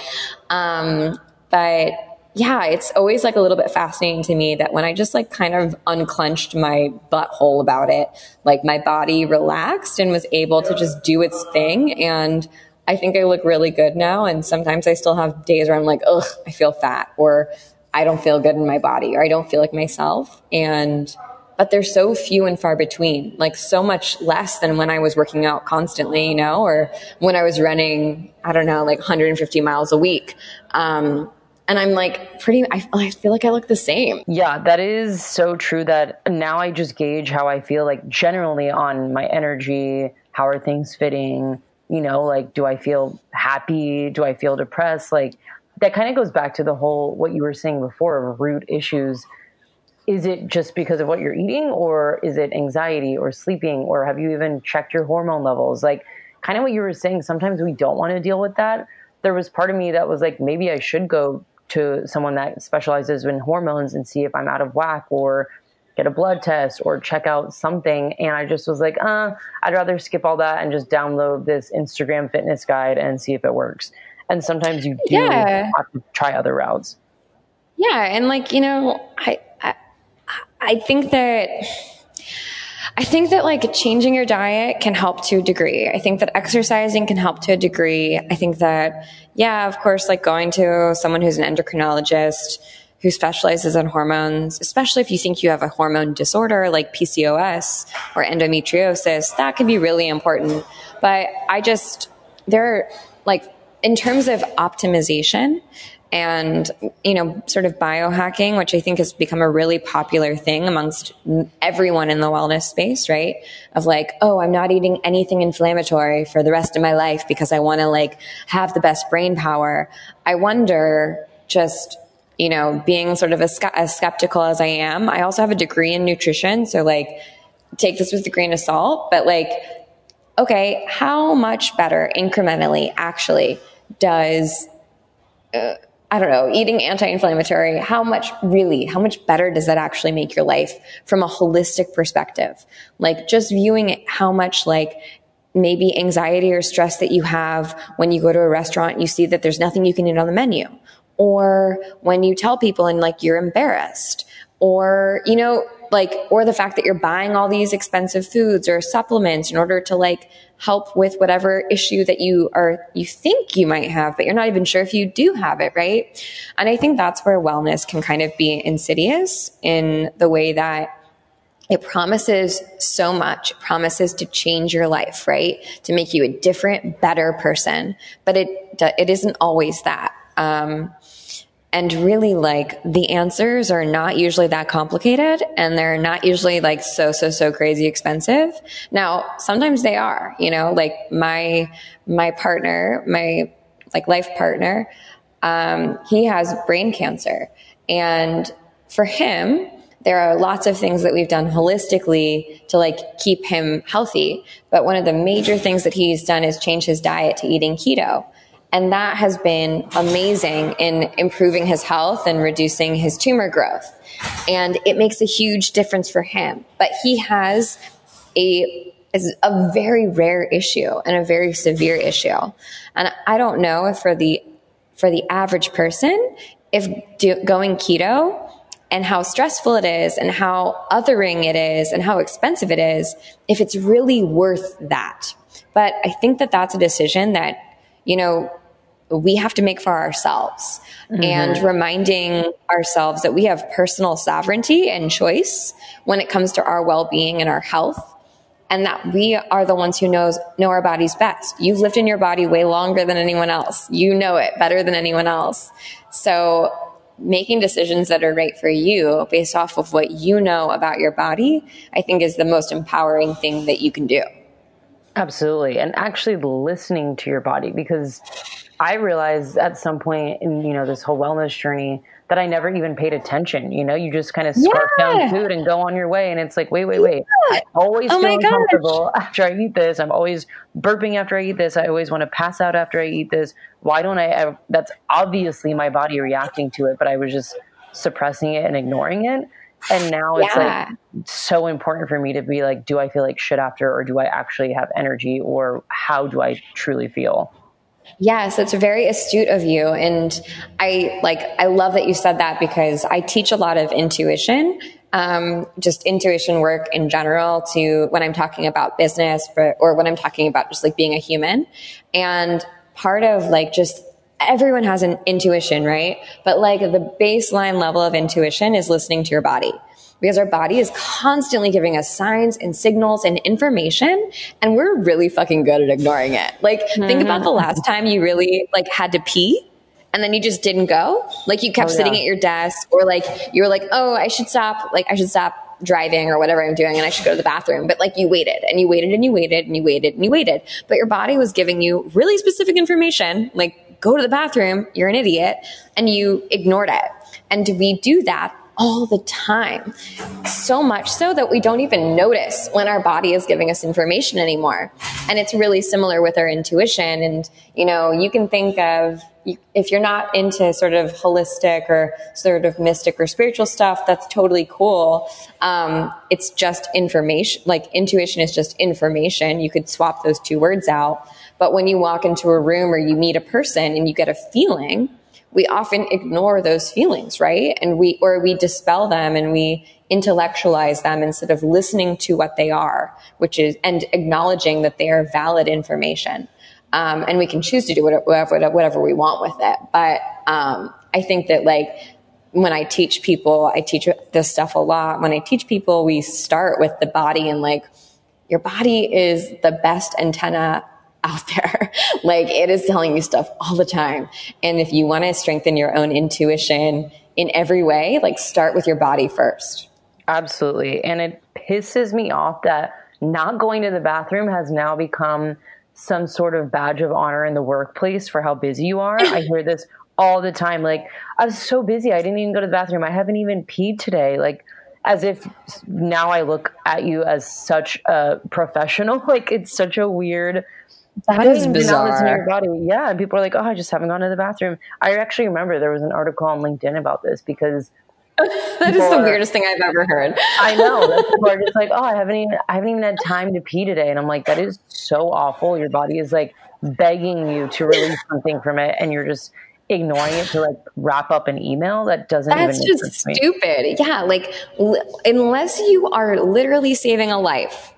[SPEAKER 2] Um, but yeah, it's always like a little bit fascinating to me that when I just like kind of unclenched my butthole about it, like my body relaxed and was able to just do its thing. And I think I look really good now. And sometimes I still have days where I'm like, ugh, I feel fat or I don't feel good in my body or I don't feel like myself. And, but they're so few and far between, like so much less than when I was working out constantly, you know, or when I was running, I don't know, like 150 miles a week. Um, and I'm like pretty I, I feel like I look the same.
[SPEAKER 1] Yeah, that is so true that now I just gauge how I feel like generally on my energy, how are things fitting, you know, like do I feel happy, do I feel depressed? Like that kind of goes back to the whole what you were saying before of root issues. Is it just because of what you're eating or is it anxiety or sleeping or have you even checked your hormone levels? Like kind of what you were saying, sometimes we don't want to deal with that there was part of me that was like, maybe I should go to someone that specializes in hormones and see if I'm out of whack or get a blood test or check out something. And I just was like, uh, I'd rather skip all that and just download this Instagram fitness guide and see if it works. And sometimes you do yeah. have to try other routes.
[SPEAKER 2] Yeah. And like, you know, I, I, I think that I think that like changing your diet can help to a degree. I think that exercising can help to a degree. I think that, yeah, of course, like going to someone who's an endocrinologist who specializes in hormones, especially if you think you have a hormone disorder like PCOS or endometriosis, that can be really important. But I just, there are like, in terms of optimization, and you know sort of biohacking which i think has become a really popular thing amongst everyone in the wellness space right of like oh i'm not eating anything inflammatory for the rest of my life because i want to like have the best brain power i wonder just you know, being sort of as, as skeptical as I am, I also have a degree in nutrition. So like, take this with a grain of salt, but like, okay, how much better incrementally actually does, uh, I don't know, eating anti-inflammatory, how much really, how much better does that actually make your life from a holistic perspective? Like just viewing it, how much like maybe anxiety or stress that you have when you go to a restaurant, you see that there's nothing you can eat on the menu. Or when you tell people and like you're embarrassed. Or, you know, like, or the fact that you're buying all these expensive foods or supplements in order to like help with whatever issue that you are, you think you might have, but you're not even sure if you do have it, right? And I think that's where wellness can kind of be insidious in the way that it promises so much. It promises to change your life, right? To make you a different, better person. But it, it isn't always that. Um, and really like the answers are not usually that complicated and they're not usually like so, so, so crazy expensive. Now, sometimes they are, you know, like my, my partner, my like life partner, um, he has brain cancer and for him, there are lots of things that we've done holistically to like keep him healthy. But one of the major things that he's done is change his diet to eating keto. And that has been amazing in improving his health and reducing his tumor growth. And it makes a huge difference for him. But he has a, is a very rare issue and a very severe issue. And I don't know if for the, for the average person, if do, going keto and how stressful it is and how othering it is and how expensive it is, if it's really worth that. But I think that that's a decision that, you know, we have to make for ourselves mm-hmm. and reminding ourselves that we have personal sovereignty and choice when it comes to our well-being and our health and that we are the ones who knows know our bodies best. You've lived in your body way longer than anyone else. You know it better than anyone else. So making decisions that are right for you based off of what you know about your body, I think is the most empowering thing that you can do.
[SPEAKER 1] Absolutely. And actually listening to your body because I realized at some point in, you know, this whole wellness journey that I never even paid attention. You know, you just kind of scarf yeah. down food and go on your way. And it's like, wait, wait, wait. Yeah. I always oh feel uncomfortable after I eat this. I'm always burping after I eat this. I always want to pass out after I eat this. Why don't I? Ever, that's obviously my body reacting to it, but I was just suppressing it and ignoring it. And now it's yeah. like so important for me to be like, do I feel like shit after, or do I actually have energy, or how do I truly feel?
[SPEAKER 2] Yes, it's very astute of you. And I like, I love that you said that because I teach a lot of intuition, um, just intuition work in general to when I'm talking about business but, or when I'm talking about just like being a human. And part of like just everyone has an intuition, right? But like the baseline level of intuition is listening to your body because our body is constantly giving us signs and signals and information and we're really fucking good at ignoring it. Like mm-hmm. think about the last time you really like had to pee and then you just didn't go. Like you kept oh, sitting at your desk or like you were like, "Oh, I should stop. Like I should stop driving or whatever I'm doing and I should go to the bathroom. But like you waited and you waited and you waited and you waited and you waited. But your body was giving you really specific information, like go to the bathroom, you're an idiot, and you ignored it. And we do that all the time. So much so that we don't even notice when our body is giving us information anymore. And it's really similar with our intuition. And, you know, you can think of, if you're not into sort of holistic or sort of mystic or spiritual stuff, that's totally cool. Um, it's just information, like intuition is just information. You could swap those two words out. But when you walk into a room or you meet a person and you get a feeling, we often ignore those feelings, right? And we, or we dispel them and we intellectualize them instead of listening to what they are, which is, and acknowledging that they are valid information. Um, and we can choose to do whatever, whatever we want with it. But, um, I think that like, when I teach people, I teach this stuff a lot. When I teach people, we start with the body and like, your body is the best antenna out there. like it is telling you stuff all the time. And if you want to strengthen your own intuition in every way, like start with your body first.
[SPEAKER 1] Absolutely. And it pisses me off that not going to the bathroom has now become some sort of badge of honor in the workplace for how busy you are. I hear this all the time. Like I was so busy, I didn't even go to the bathroom. I haven't even peed today. Like as if now I look at you as such a professional. Like it's such a weird.
[SPEAKER 2] That is bizarre.
[SPEAKER 1] Your body. Yeah, and people are like, "Oh, I just haven't gone to the bathroom." I actually remember there was an article on LinkedIn about this because
[SPEAKER 2] that is the are, weirdest thing I've ever heard.
[SPEAKER 1] I know. People are just like, "Oh, I haven't even I haven't even had time to pee today," and I'm like, "That is so awful." Your body is like begging you to release something from it, and you're just ignoring it to like wrap up an email that doesn't
[SPEAKER 2] that's just stupid yeah like l- unless you are literally saving a life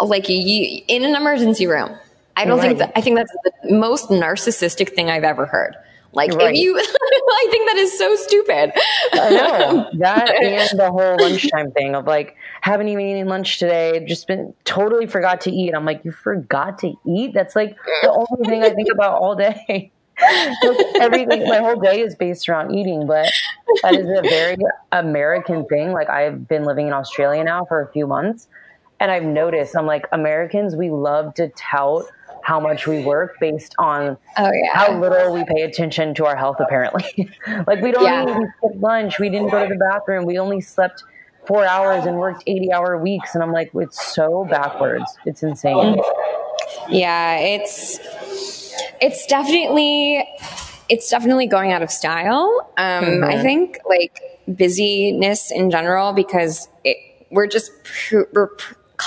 [SPEAKER 2] like you in an emergency room i don't right. think that i think that's the most narcissistic thing i've ever heard. Like right. if you i think that is so stupid.
[SPEAKER 1] I know. That and the whole lunchtime thing of like haven't even eaten lunch today just been totally forgot to eat. I'm like you forgot to eat? That's like the only thing i think about all day. Everything my whole day is based around eating but that is a very american thing. Like i've been living in australia now for a few months and i've noticed i'm like americans we love to tout how much we work based on
[SPEAKER 2] oh, yeah.
[SPEAKER 1] how little we pay attention to our health apparently like we don't yeah. even skip lunch we didn't go to the bathroom we only slept four hours and worked 80 hour weeks and i'm like it's so backwards it's insane
[SPEAKER 2] yeah it's it's definitely it's definitely going out of style. Um, mm-hmm. I think like busyness in general because it, we're just we're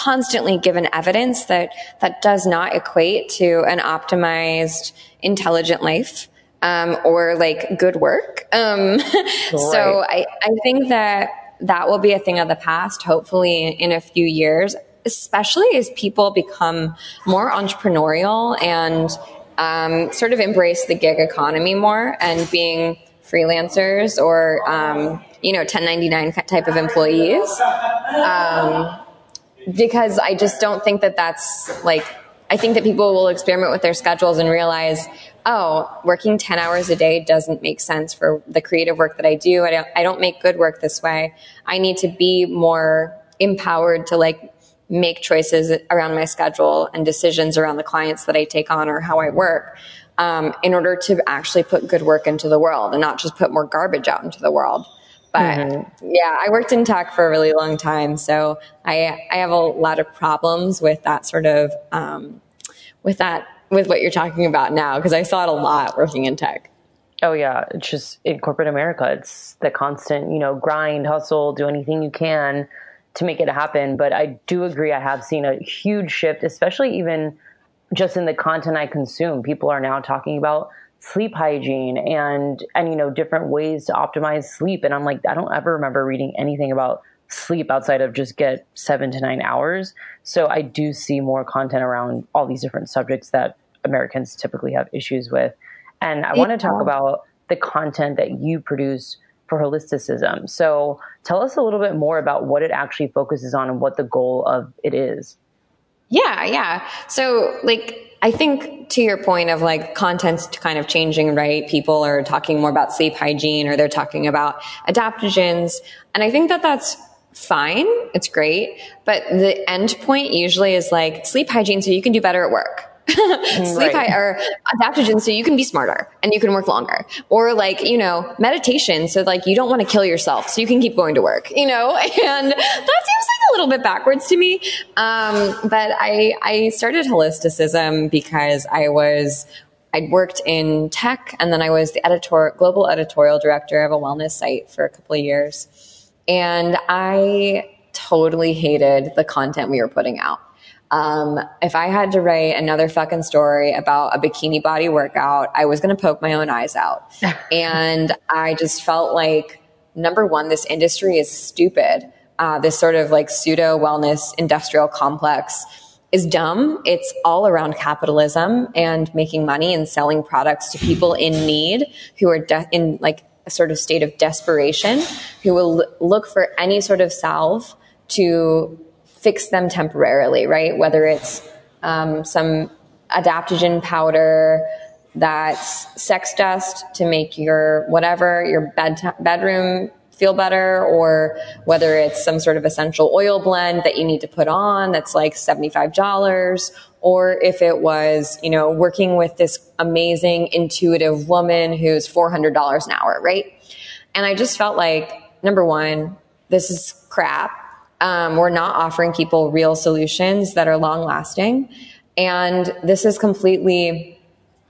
[SPEAKER 2] constantly given evidence that that does not equate to an optimized, intelligent life. Um, or like good work. Um. So I, I think that that will be a thing of the past, hopefully in a few years, especially as people become more entrepreneurial and um, sort of embrace the gig economy more and being freelancers or um, you know 1099 type of employees um, because i just don't think that that's like i think that people will experiment with their schedules and realize oh working 10 hours a day doesn't make sense for the creative work that i do i don't, I don't make good work this way i need to be more empowered to like make choices around my schedule and decisions around the clients that I take on or how I work um, in order to actually put good work into the world and not just put more garbage out into the world. But mm-hmm. yeah, I worked in tech for a really long time, so I I have a lot of problems with that sort of um, with that with what you're talking about now because I saw it a lot working in tech.
[SPEAKER 1] Oh yeah, it's just in corporate America. It's the constant, you know, grind, hustle, do anything you can to make it happen. But I do agree, I have seen a huge shift, especially even just in the content I consume. People are now talking about sleep hygiene and and you know different ways to optimize sleep and i'm like i don't ever remember reading anything about sleep outside of just get seven to nine hours so i do see more content around all these different subjects that americans typically have issues with and i want to talk about the content that you produce for holisticism. So tell us a little bit more about what it actually focuses on and what the goal of it is.
[SPEAKER 2] Yeah, yeah. So like I think to your point of like content's kind of changing, right? People are talking more about sleep hygiene or they're talking about adaptogens. And I think that that's fine. It's great. But the end point usually is like sleep hygiene so you can do better at work sleep right. or adaptogens so you can be smarter and you can work longer or like you know meditation so like you don't want to kill yourself so you can keep going to work you know and that seems like a little bit backwards to me um, but i i started holisticism because i was I'd worked in tech and then I was the editor, global editorial director of a wellness site for a couple of years. And I totally hated the content we were putting out. Um, if I had to write another fucking story about a bikini body workout, I was going to poke my own eyes out. and I just felt like, number one, this industry is stupid. Uh, this sort of like pseudo wellness industrial complex is dumb. It's all around capitalism and making money and selling products to people in need who are de- in like a sort of state of desperation, who will l- look for any sort of salve to fix them temporarily, right? Whether it's um, some adaptogen powder that's sex dust to make your whatever your bed bedroom feel better or whether it's some sort of essential oil blend that you need to put on that's like $75 or if it was, you know, working with this amazing intuitive woman who's $400 an hour, right? And I just felt like, number one, this is crap. Um, we're not offering people real solutions that are long lasting. And this is completely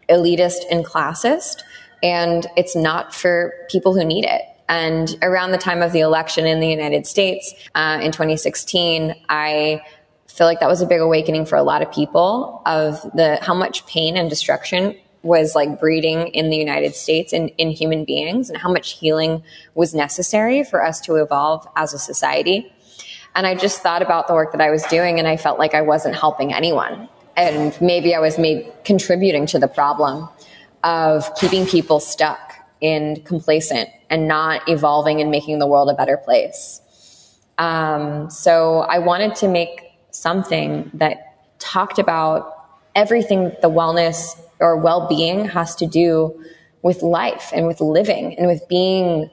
[SPEAKER 2] elitist and classist. And it's not for people who need it. And around the time of the election in the United States uh, in 2016, I feel like that was a big awakening for a lot of people of the how much pain and destruction was like breeding in the United States in, in human beings and how much healing was necessary for us to evolve as a society. And I just thought about the work that I was doing and I felt like I wasn't helping anyone. And maybe I was maybe contributing to the problem of keeping people stuck and complacent and not evolving and making the world a better place. Um, so I wanted to make something that talked about everything the wellness or well-being has to do with life and with living and with being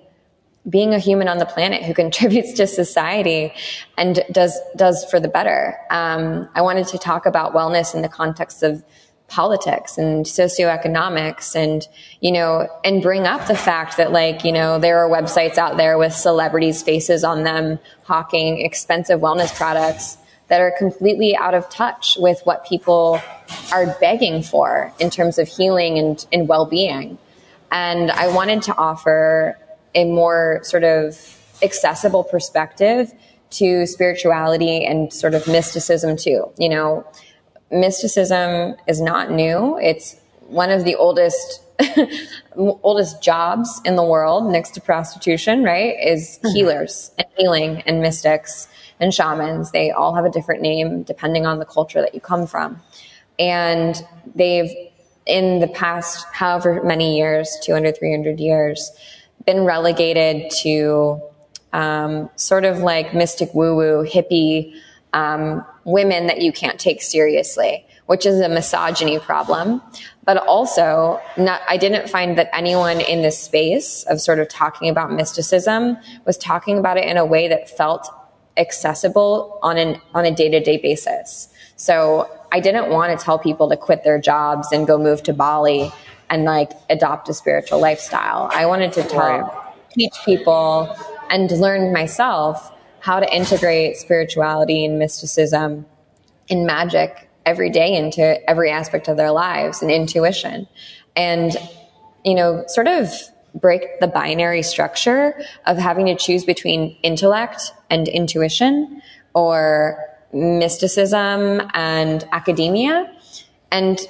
[SPEAKER 2] being a human on the planet who contributes to society and does does for the better. Um, I wanted to talk about wellness in the context of politics and socioeconomics and you know and bring up the fact that like you know there are websites out there with celebrities faces on them hawking expensive wellness products that are completely out of touch with what people are begging for in terms of healing and, and well-being and i wanted to offer a more sort of accessible perspective to spirituality and sort of mysticism too you know mysticism is not new. It's one of the oldest oldest jobs in the world next to prostitution, right? Is mm-hmm. healers and healing and mystics and shamans. They all have a different name depending on the culture that you come from. And they've in the past however many years, 200, 300 years, been relegated to um, sort of like mystic woo woo hippie um, women that you can't take seriously, which is a misogyny problem. But also, not, I didn't find that anyone in this space of sort of talking about mysticism was talking about it in a way that felt accessible on an on a day to day basis. So I didn't want to tell people to quit their jobs and go move to Bali and like adopt a spiritual lifestyle. I wanted to tell, teach people and learn myself how to integrate spirituality and mysticism and magic every day into every aspect of their lives and intuition. And, you know, sort of break the binary structure of having to choose between intellect and intuition or mysticism and academia and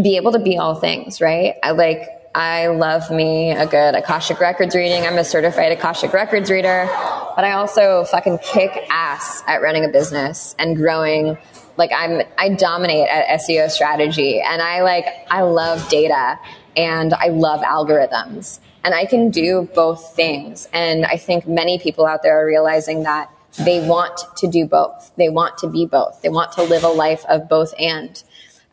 [SPEAKER 2] be able to be all things, right? I like I love me a good Akashic Records reading. I'm a certified Akashic Records reader, but I also fucking kick ass at running a business and growing. Like I'm, I dominate at SEO strategy and I like, I love data and I love algorithms and I can do both things. And I think many people out there are realizing that they want to do both. They want to be both. They want to live a life of both and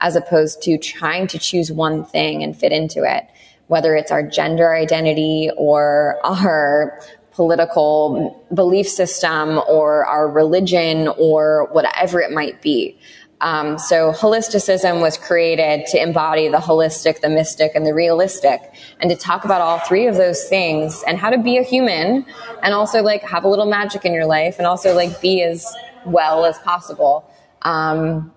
[SPEAKER 2] as opposed to trying to choose one thing and fit into it whether it's our gender identity or our political belief system or our religion or whatever it might be. Um, so holisticism was created to embody the holistic, the mystic, and the realistic, and to talk about all three of those things and how to be a human, and also like have a little magic in your life, and also like be as well as possible um,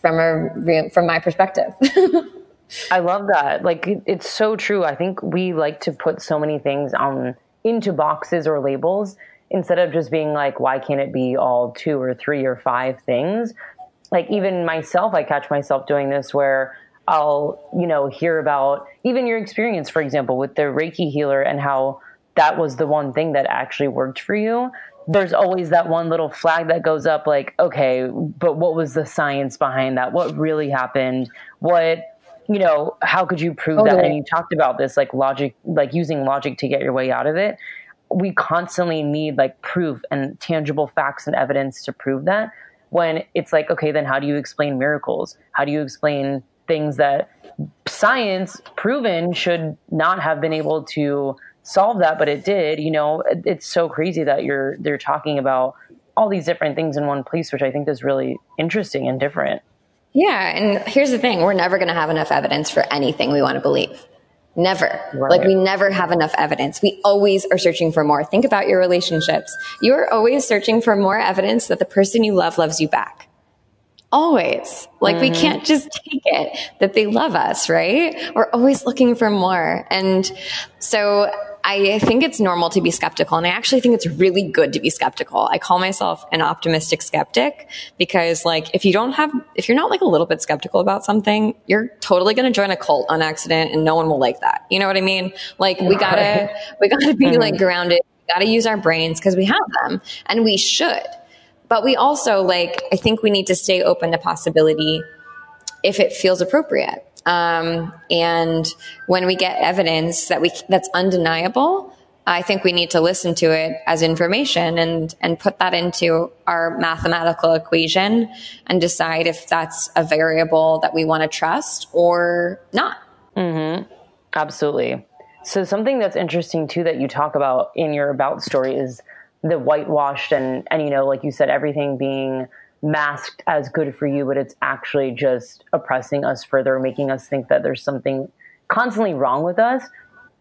[SPEAKER 2] from a from my perspective.
[SPEAKER 1] I love that. Like it's so true. I think we like to put so many things on into boxes or labels instead of just being like, why can't it be all two or three or five things? Like even myself, I catch myself doing this where I'll, you know, hear about even your experience, for example, with the Reiki healer and how that was the one thing that actually worked for you. There's always that one little flag that goes up like, okay, but what was the science behind that? What really happened? What you know, how could you prove totally. that? And you talked about this, like logic, like using logic to get your way out of it. We constantly need like proof and tangible facts and evidence to prove that. When it's like, okay, then how do you explain miracles? How do you explain things that science proven should not have been able to solve that, but it did? You know, it's so crazy that you're they're talking about all these different things in one place, which I think is really interesting and different.
[SPEAKER 2] Yeah. And here's the thing we're never going to have enough evidence for anything we want to believe. Never. Right. Like we never have enough evidence. We always are searching for more. Think about your relationships. You're always searching for more evidence that the person you love loves you back. Always. Like mm-hmm. we can't just take it that they love us, right? We're always looking for more. And so I think it's normal to be skeptical. And I actually think it's really good to be skeptical. I call myself an optimistic skeptic because like if you don't have, if you're not like a little bit skeptical about something, you're totally going to join a cult on accident and no one will like that. You know what I mean? Like we gotta, we gotta be like mm-hmm. grounded. We gotta use our brains because we have them and we should. But we also like, I think we need to stay open to possibility if it feels appropriate. Um, and when we get evidence that we that's undeniable, I think we need to listen to it as information and and put that into our mathematical equation and decide if that's a variable that we want to trust or not.
[SPEAKER 1] Mm-hmm. Absolutely. So something that's interesting too that you talk about in your about story is the whitewashed and and you know like you said everything being masked as good for you, but it's actually just oppressing us further, making us think that there's something constantly wrong with us.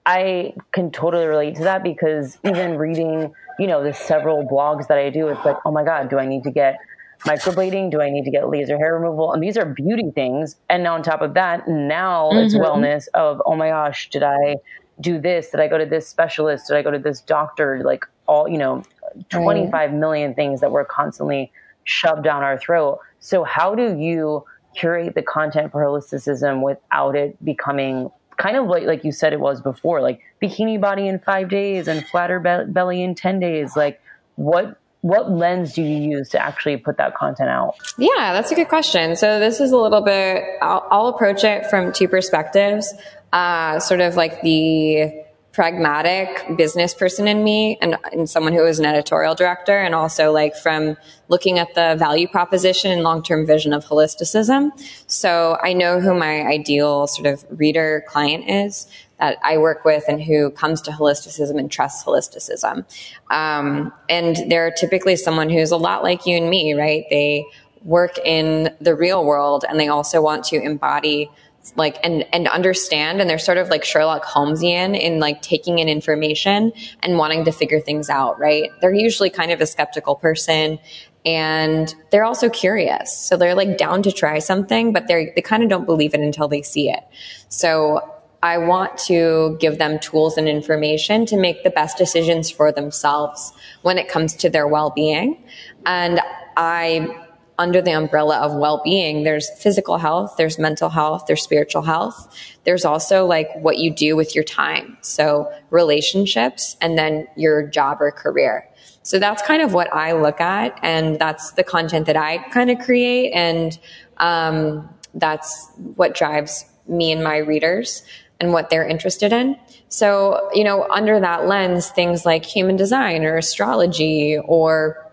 [SPEAKER 1] I can totally relate to that because even reading, you know, the several blogs that I do, it's like, oh my God, do I need to get microblading? Do I need to get laser hair removal? And these are beauty things. And now on top of that, now mm-hmm. it's wellness of, oh my gosh, did I do this? Did I go to this specialist? Did I go to this doctor? Like all, you know, 25 million things that we're constantly shoved down our throat. So how do you curate the content for holisticism without it becoming kind of like like you said it was before, like bikini body in five days and flatter be- belly in ten days? Like what what lens do you use to actually put that content out?
[SPEAKER 2] Yeah, that's a good question. So this is a little bit. I'll, I'll approach it from two perspectives. Uh, sort of like the pragmatic business person in me and, and someone who is an editorial director and also like from looking at the value proposition and long-term vision of holisticism. So I know who my ideal sort of reader client is that I work with and who comes to holisticism and trusts holisticism. Um, and they're typically someone who's a lot like you and me, right? They work in the real world and they also want to embody like and and understand and they're sort of like Sherlock Holmesian in like taking in information and wanting to figure things out, right? They're usually kind of a skeptical person and they're also curious. So they're like down to try something, but they they kind of don't believe it until they see it. So I want to give them tools and information to make the best decisions for themselves when it comes to their well-being. And I under the umbrella of well-being there's physical health there's mental health there's spiritual health. There's also like what you do with your time. So relationships and then your job or career. So that's kind of what i look at and that's the content that i kind of create and um, that's what drives me and my readers and what they're interested in. So you know under that lens things like human design or astrology or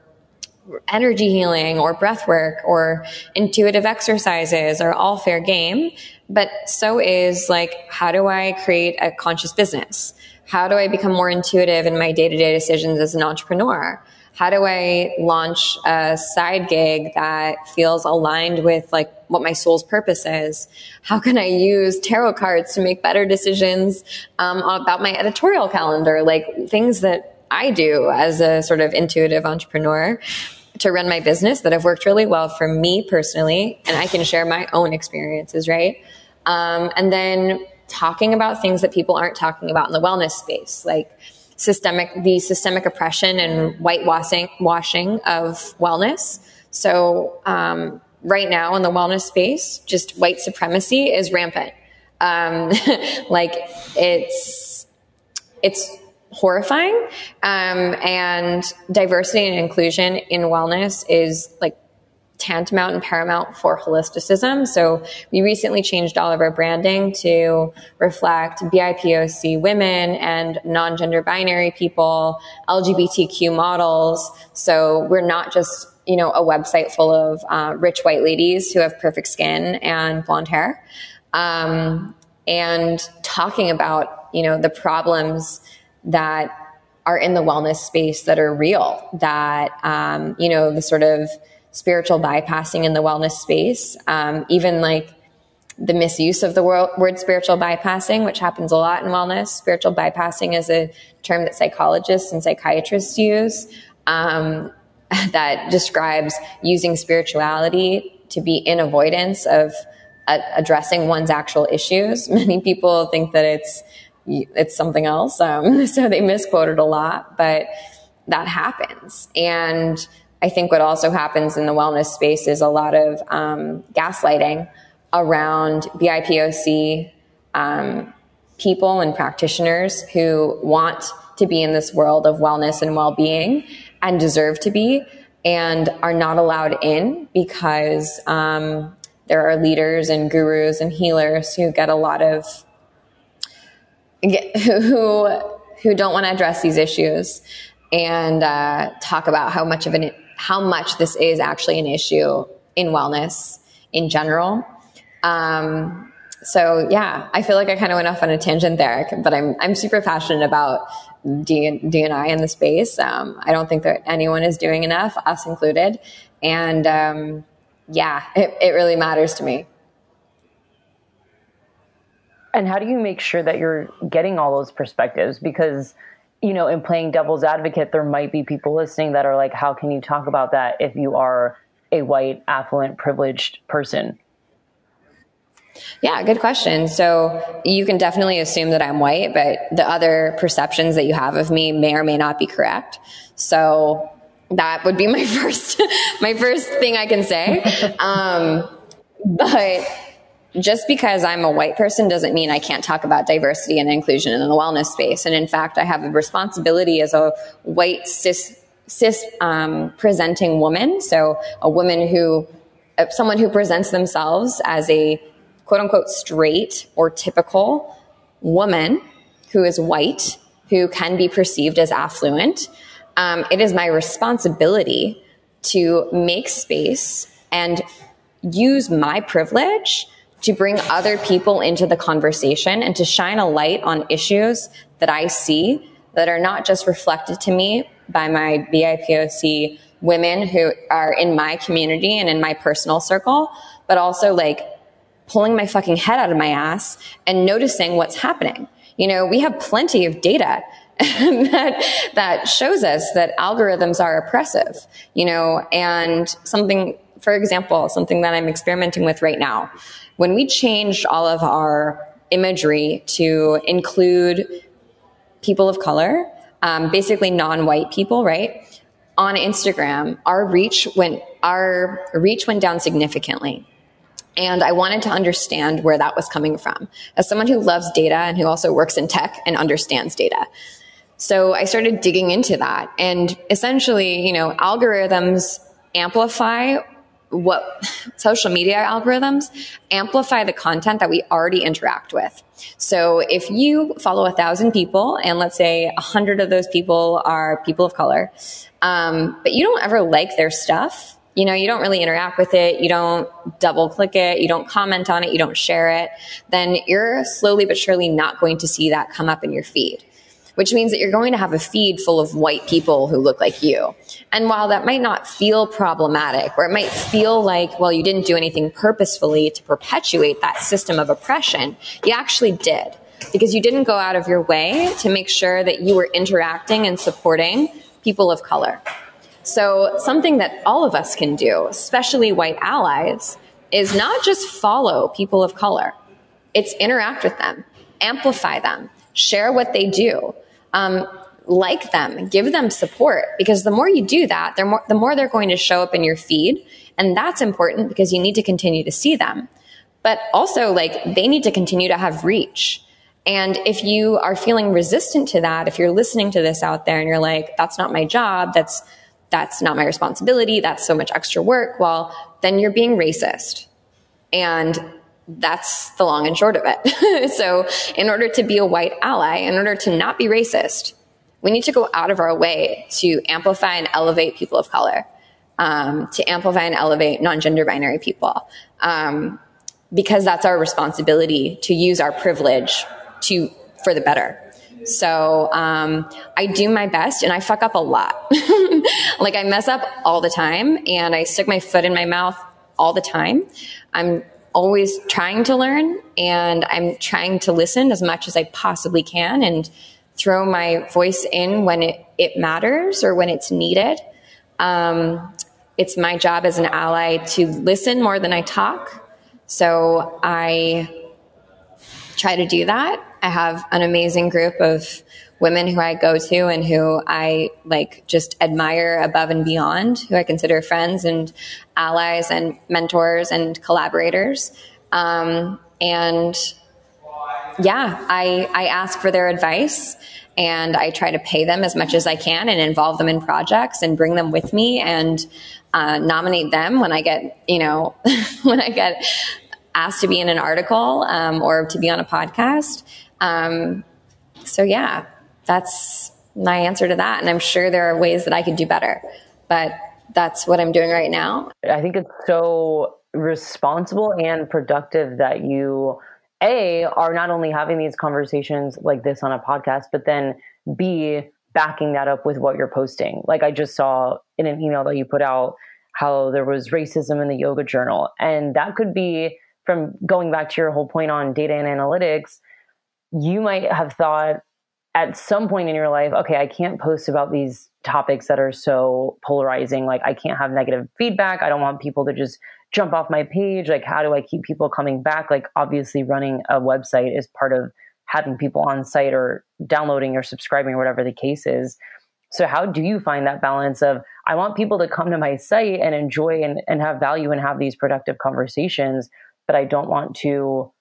[SPEAKER 2] energy healing or breath work or intuitive exercises are all fair game. But so is like, how do I create a conscious business? How do I become more intuitive in my day to day decisions as an entrepreneur? How do I launch a side gig that feels aligned with like what my soul's purpose is? How can I use tarot cards to make better decisions um, about my editorial calendar? Like things that I do as a sort of intuitive entrepreneur to run my business that have worked really well for me personally, and I can share my own experiences, right? Um, and then talking about things that people aren't talking about in the wellness space, like systemic, the systemic oppression and whitewashing washing of wellness. So, um, right now in the wellness space, just white supremacy is rampant. Um, like it's, it's horrifying. Um, and diversity and inclusion in wellness is like tantamount and paramount for holisticism. So we recently changed all of our branding to reflect BIPOC women and non-gender binary people, LGBTQ models. So we're not just you know a website full of uh, rich white ladies who have perfect skin and blonde hair, um, and talking about you know the problems that are in the wellness space that are real, that, um, you know, the sort of spiritual bypassing in the wellness space. Um, even like the misuse of the word, spiritual bypassing, which happens a lot in wellness. Spiritual bypassing is a term that psychologists and psychiatrists use um, that describes using spirituality to be in avoidance of uh, addressing one's actual issues. Many people think that it's it's something else, um, so they misquoted a lot, but that happens. And I think what also happens in the wellness space is a lot of um, gaslighting around BIPOC um, people and practitioners who want to be in this world of wellness and well-being and deserve to be and are not allowed in because um, there are leaders and gurus and healers who get a lot of who who don't want to address these issues and uh, talk about how much of an how much this is actually an issue in wellness in general. Um, so yeah, I feel like I kind of went off on a tangent there, but I'm I'm super passionate about D, DNI in the space. Um, I don't think that anyone is doing enough, us included, and um, yeah, it, it really matters to me.
[SPEAKER 1] And how do you make sure that you're getting all those perspectives? Because, you know, in playing devil's advocate, there might be people listening that are like, how can you talk about that if you are a white, affluent, privileged person?
[SPEAKER 2] Yeah, good question. So you can definitely assume that I'm white, but the other perceptions that you have of me may or may not be correct. So that would be my first, my first thing I can say. Um, but just because I'm a white person doesn't mean I can't talk about diversity and inclusion in the wellness space. And in fact, I have a responsibility as a white cis cis um, presenting woman, so a woman who, uh, someone who presents themselves as a quote unquote straight or typical woman who is white, who can be perceived as affluent. Um, it is my responsibility to make space and use my privilege to bring other people into the conversation and to shine a light on issues that I see that are not just reflected to me by my BIPOC women who are in my community and in my personal circle, but also like pulling my fucking head out of my ass and noticing what's happening. You know, we have plenty of data that that shows us that algorithms are oppressive, you know, and something for example, something that I'm experimenting with right now when we changed all of our imagery to include people of color, um, basically non-white people, right? On Instagram, our reach went our reach went down significantly. And I wanted to understand where that was coming from. As someone who loves data and who also works in tech and understands data. So I started digging into that. And essentially, you know, algorithms amplify what social media algorithms amplify the content that we already interact with. So if you follow a thousand people and let's say a hundred of those people are people of color, um, but you don't ever like their stuff, you know, you don't really interact with it, you don't double click it, you don't comment on it, you don't share it, then you're slowly but surely not going to see that come up in your feed which means that you're going to have a feed full of white people who look like you. And while that might not feel problematic, or it might feel like, well, you didn't do anything purposefully to perpetuate that system of oppression, you actually did. Because you didn't go out of your way to make sure that you were interacting and supporting people of color. So something that all of us can do, especially white allies, is not just follow people of color. It's interact with them, amplify them, share what they do, um, like them, give them support because the more you do that, more, the more they're going to show up in your feed. And that's important because you need to continue to see them. But also, like, they need to continue to have reach. And if you are feeling resistant to that, if you're listening to this out there and you're like, that's not my job, that's, that's not my responsibility, that's so much extra work, well, then you're being racist. And that's the long and short of it. so, in order to be a white ally, in order to not be racist, we need to go out of our way to amplify and elevate people of color, um, to amplify and elevate non-gender binary people, um, because that's our responsibility to use our privilege to for the better. So um, I do my best and I fuck up a lot. like I mess up all the time and I stick my foot in my mouth all the time. I'm always trying to learn and I'm trying to listen as much as I possibly can and throw my voice in when it, it matters or when it's needed. Um, it's my job as an ally to listen more than I talk. So I try to do that. I have an amazing group of women who I go to and who I like just admire above and beyond, who I consider friends and allies and mentors and collaborators. Um, and yeah, I, I ask for their advice and I try to pay them as much as I can and involve them in projects and bring them with me and uh, nominate them when I get, you know, when I get asked to be in an article um, or to be on a podcast. Um, so yeah, that's my answer to that. And I'm sure there are ways that I could do better, but that's what I'm doing right now.
[SPEAKER 1] I think it's so responsible and productive that you a are not only having these conversations like this on a podcast but then b backing that up with what you're posting like i just saw in an email that you put out how there was racism in the yoga journal and that could be from going back to your whole point on data and analytics, you might have thought at some point in your life, okay, I can't post about these topics that are so polarizing. Like, I can't have negative feedback. I don't want people to just jump off my page. Like, how do I keep people coming back? Like, obviously, running a website is part of having people on site or downloading or subscribing or whatever the case is. So, how do you find that balance of I want people to come to my site and enjoy and, and have value and have these productive conversations, but I don't want to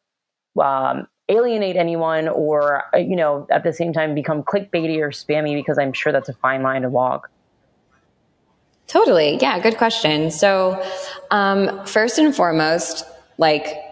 [SPEAKER 1] um, alienate anyone or, uh, you know, at the same time become clickbaity or spammy because I'm sure that's a fine line to walk.
[SPEAKER 2] Totally. Yeah, good question. So, um, first and foremost, like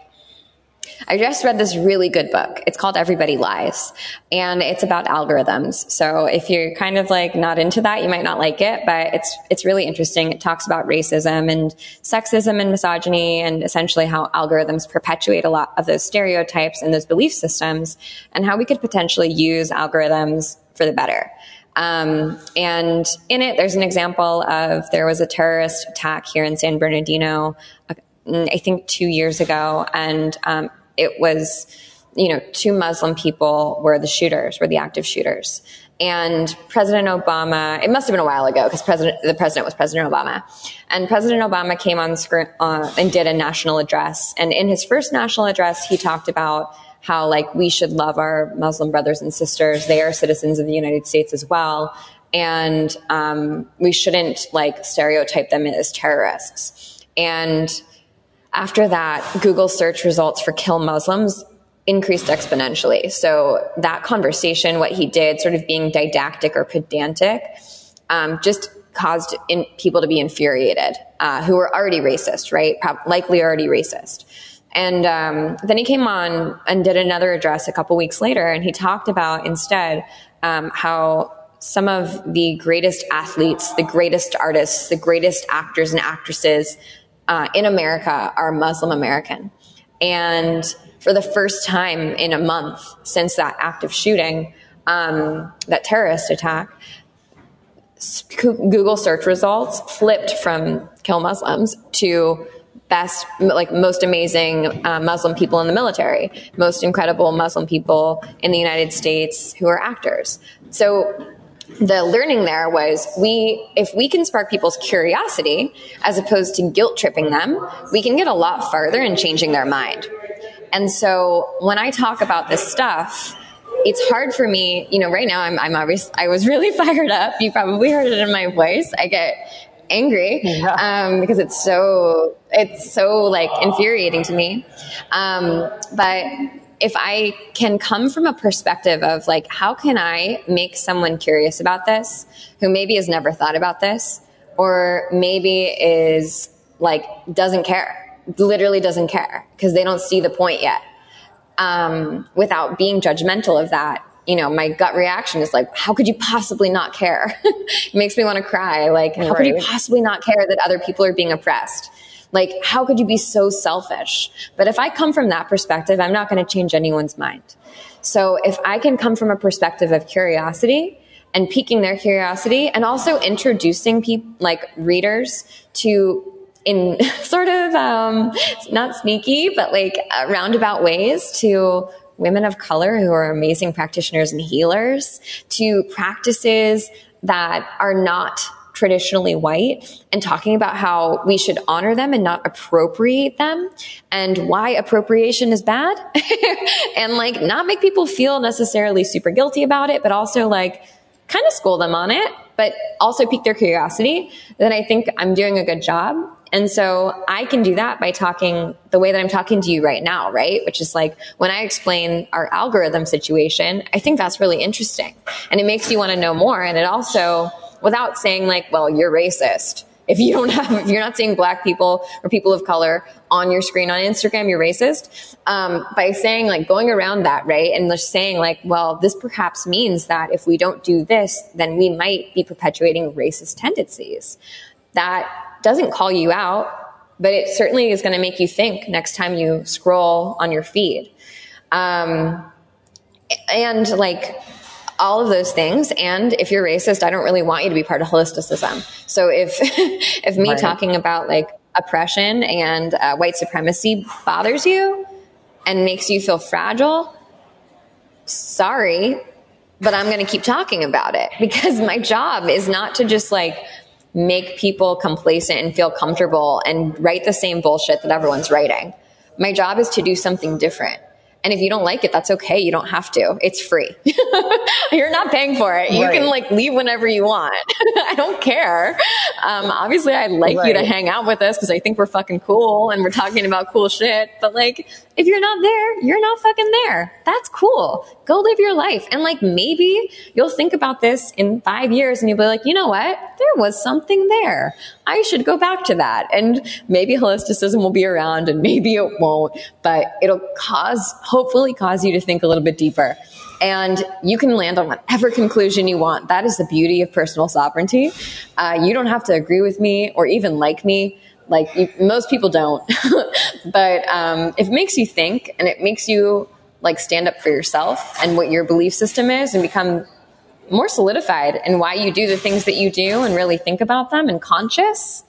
[SPEAKER 2] I just read this really good book. It's called Everybody Lies and it's about algorithms. So if you're kind of like not into that, you might not like it, but it's, it's really interesting. It talks about racism and sexism and misogyny and essentially how algorithms perpetuate a lot of those stereotypes and those belief systems and how we could potentially use algorithms for the better. Um, and in it, there's an example of there was a terrorist attack here in San Bernardino, uh, I think two years ago, and um, it was, you know, two Muslim people were the shooters, were the active shooters. And President Obama, it must have been a while ago because President, the president was President Obama. And President Obama came on screen uh, and did a national address. And in his first national address, he talked about how like we should love our Muslim brothers and sisters. They are citizens of the United States as well. And um, we shouldn't like stereotype them as terrorists. And after that, Google search results for kill Muslims increased exponentially. So that conversation, what he did, sort of being didactic or pedantic, um, just caused in, people to be infuriated, uh, who were already racist, right? likely already racist. And um, then he came on and did another address a couple weeks later, and he talked about instead um, how some of the greatest athletes, the greatest artists, the greatest actors and actresses uh, in America are Muslim American. And for the first time in a month since that active shooting, um, that terrorist attack, Google search results flipped from kill Muslims to best, like most amazing uh, Muslim people in the military, most incredible Muslim people in the United States who are actors. So the learning there was we if we can spark people's curiosity as opposed to guilt tripping them we can get a lot farther in changing their mind. And so when i talk about this stuff it's hard for me you know right now i'm, I'm obvious i was really fired up. You probably heard it in my voice. I get angry yeah. um, because it's so it's so like infuriating to me. Um, but if I can come from a perspective of like, how can I make someone curious about this who maybe has never thought about this or maybe is like, doesn't care, literally doesn't care because they don't see the point yet. Um, without being judgmental of that, you know, my gut reaction is like, how could you possibly not care? it makes me want to cry. Like, how right. could you possibly not care that other people are being oppressed? Like, how could you be so selfish? But if I come from that perspective, I'm not going to change anyone's mind. So if I can come from a perspective of curiosity and piquing their curiosity and also introducing people like readers to in sort of um, not sneaky but like uh, roundabout ways to women of color who are amazing practitioners and healers to practices that are not traditionally white and talking about how we should honor them and not appropriate them and why appropriation is bad and like not make people feel necessarily super guilty about it, but also like kind of school them on it, but also pique their curiosity, then I think I'm doing a good job. And so I can do that by talking the way that I'm talking to you right now, right? Which is like when I explain our algorithm situation, I think that's really interesting and it makes you want to know more. And it also, without saying like, well, you're racist. If you don't have, if you're not seeing black people or people of color on your screen on Instagram, you're racist. Um, by saying like going around that, right? And just saying like, well, this perhaps means that if we don't do this, then we might be perpetuating racist tendencies. That doesn't call you out, but it certainly is going to make you think next time you scroll on your feed. Um, and like, all of those things. And if you're racist, I don't really want you to be part of holisticism. So if, if me right. talking about like oppression and uh, white supremacy bothers you and makes you feel fragile, sorry, but I'm going to keep talking about it because my job is not to just like make people complacent and feel comfortable and write the same bullshit that everyone's writing. My job is to do something different. And if you don't like it, that's okay. You don't have to. It's free. You're not paying for it. You can like leave whenever you want. I don't care. Um, obviously I'd like right. you to hang out with us because I think we're fucking cool and we're talking about cool shit. But like, if you're not there, you're not fucking there. That's cool. Go live your life. And like, maybe you'll think about this in five years and you'll be like, you know what? There was something there. I should go back to that. And maybe holisticism will be around and maybe it won't, but it'll cause, hopefully cause you to think a little bit deeper. And you can land on whatever conclusion you want. That is the beauty of personal sovereignty. Uh, you don't have to agree with me or even like me. Like you, most people don't. but um, if it makes you think and it makes you like stand up for yourself and what your belief system is and become more solidified in why you do the things that you do and really think about them and conscious,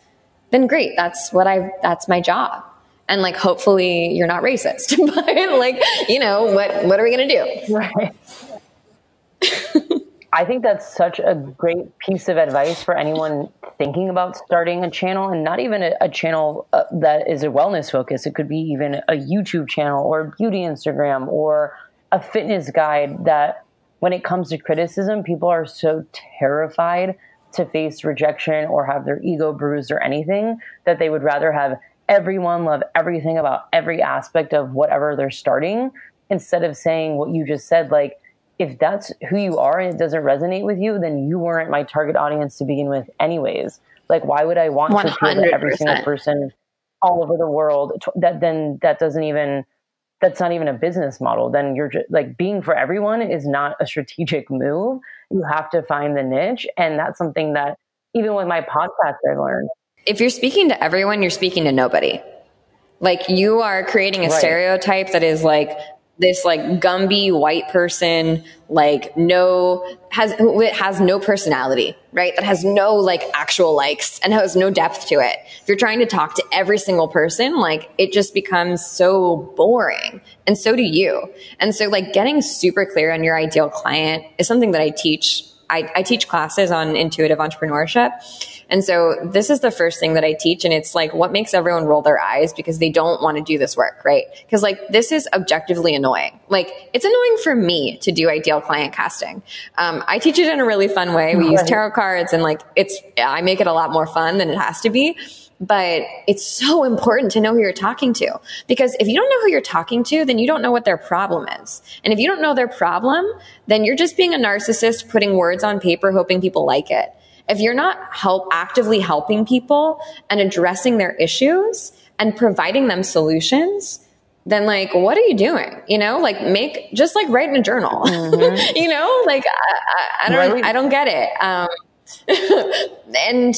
[SPEAKER 2] then great. That's what I, that's my job. And like, hopefully you're not racist, but like, you know, what, what are we going to do? Right.
[SPEAKER 3] I think that's such a great piece of advice for anyone thinking about starting a channel and not even a, a channel uh, that is a wellness focus. It could be even a YouTube channel or a beauty Instagram or a fitness guide that when it comes to criticism, people are so terrified to face rejection or have their ego bruised or anything that they would rather have everyone love everything about every aspect of whatever they're starting instead of saying what you just said like if that's who you are and it doesn't resonate with you then you weren't my target audience to begin with anyways like why would i want 100%. to appeal to every single person all over the world that then that doesn't even that's not even a business model. Then you're just like being for everyone is not a strategic move. You have to find the niche. And that's something that even with my podcast, I learned.
[SPEAKER 2] If you're speaking to everyone, you're speaking to nobody. Like you are creating a right. stereotype that is like this like Gumby white person, like no, has, it has no personality, right? That has no like actual likes and has no depth to it. If you're trying to talk to every single person, like it just becomes so boring. And so do you. And so like getting super clear on your ideal client is something that I teach. I, I teach classes on intuitive entrepreneurship and so this is the first thing that I teach. And it's like, what makes everyone roll their eyes because they don't want to do this work, right? Because like this is objectively annoying. Like it's annoying for me to do ideal client casting. Um, I teach it in a really fun way. We use tarot cards and like it's, I make it a lot more fun than it has to be but it's so important to know who you're talking to. Because if you don't know who you're talking to then you don't know what their problem is. And if you don't know their problem then you're just being a narcissist putting words on paper hoping people like it. If you're not help actively helping people and addressing their issues and providing them solutions, then like what are you doing? You know like make just like write in a journal. Mm-hmm. you know like I, I, I don't right. i don't get it. Um, and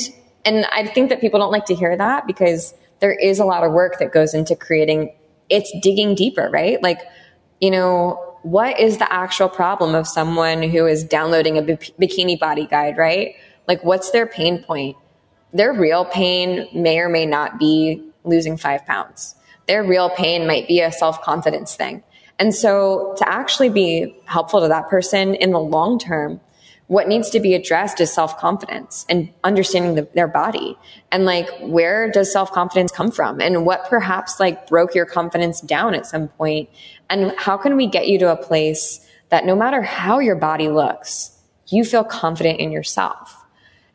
[SPEAKER 2] and i think that people don't like to hear that because there is a lot of work that goes into creating it's digging deeper, right? Like, you know, what is the actual problem of someone who is downloading a bikini body guide, right? Like, what's their pain point? Their real pain may or may not be losing five pounds. Their real pain might be a self confidence thing. And so to actually be helpful to that person in the long term, what needs to be addressed is self confidence and understanding the, their body. And like where does self confidence come from? And what perhaps like broke your confidence down at some point? And how can we get you to a place that no matter how your body looks you feel confident in yourself?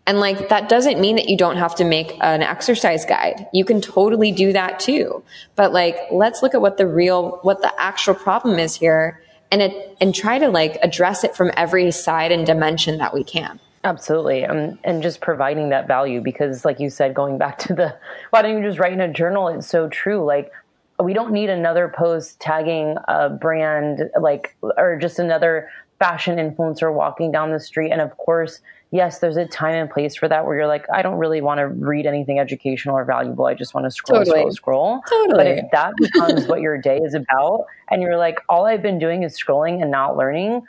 [SPEAKER 2] And like that doesn't mean that you don't have to make an exercise guide. You can totally do that too. But like let's look at what the real what the actual problem is here and it, and try to like address it from every side and dimension that we can.
[SPEAKER 1] Absolutely. Um, and just providing that value because like you said, going back to the, why don't you just write in a journal? It's so true. Like we don't need another post tagging a brand like, or just another fashion influencer walking down the street. And of course, yes, there's a time and place for that where you're like, I don't really want to read anything educational or valuable. I just want to scroll, totally. scroll, scroll. Totally. But if that becomes what your day is about, and you're like, all I've been doing is scrolling and not learning,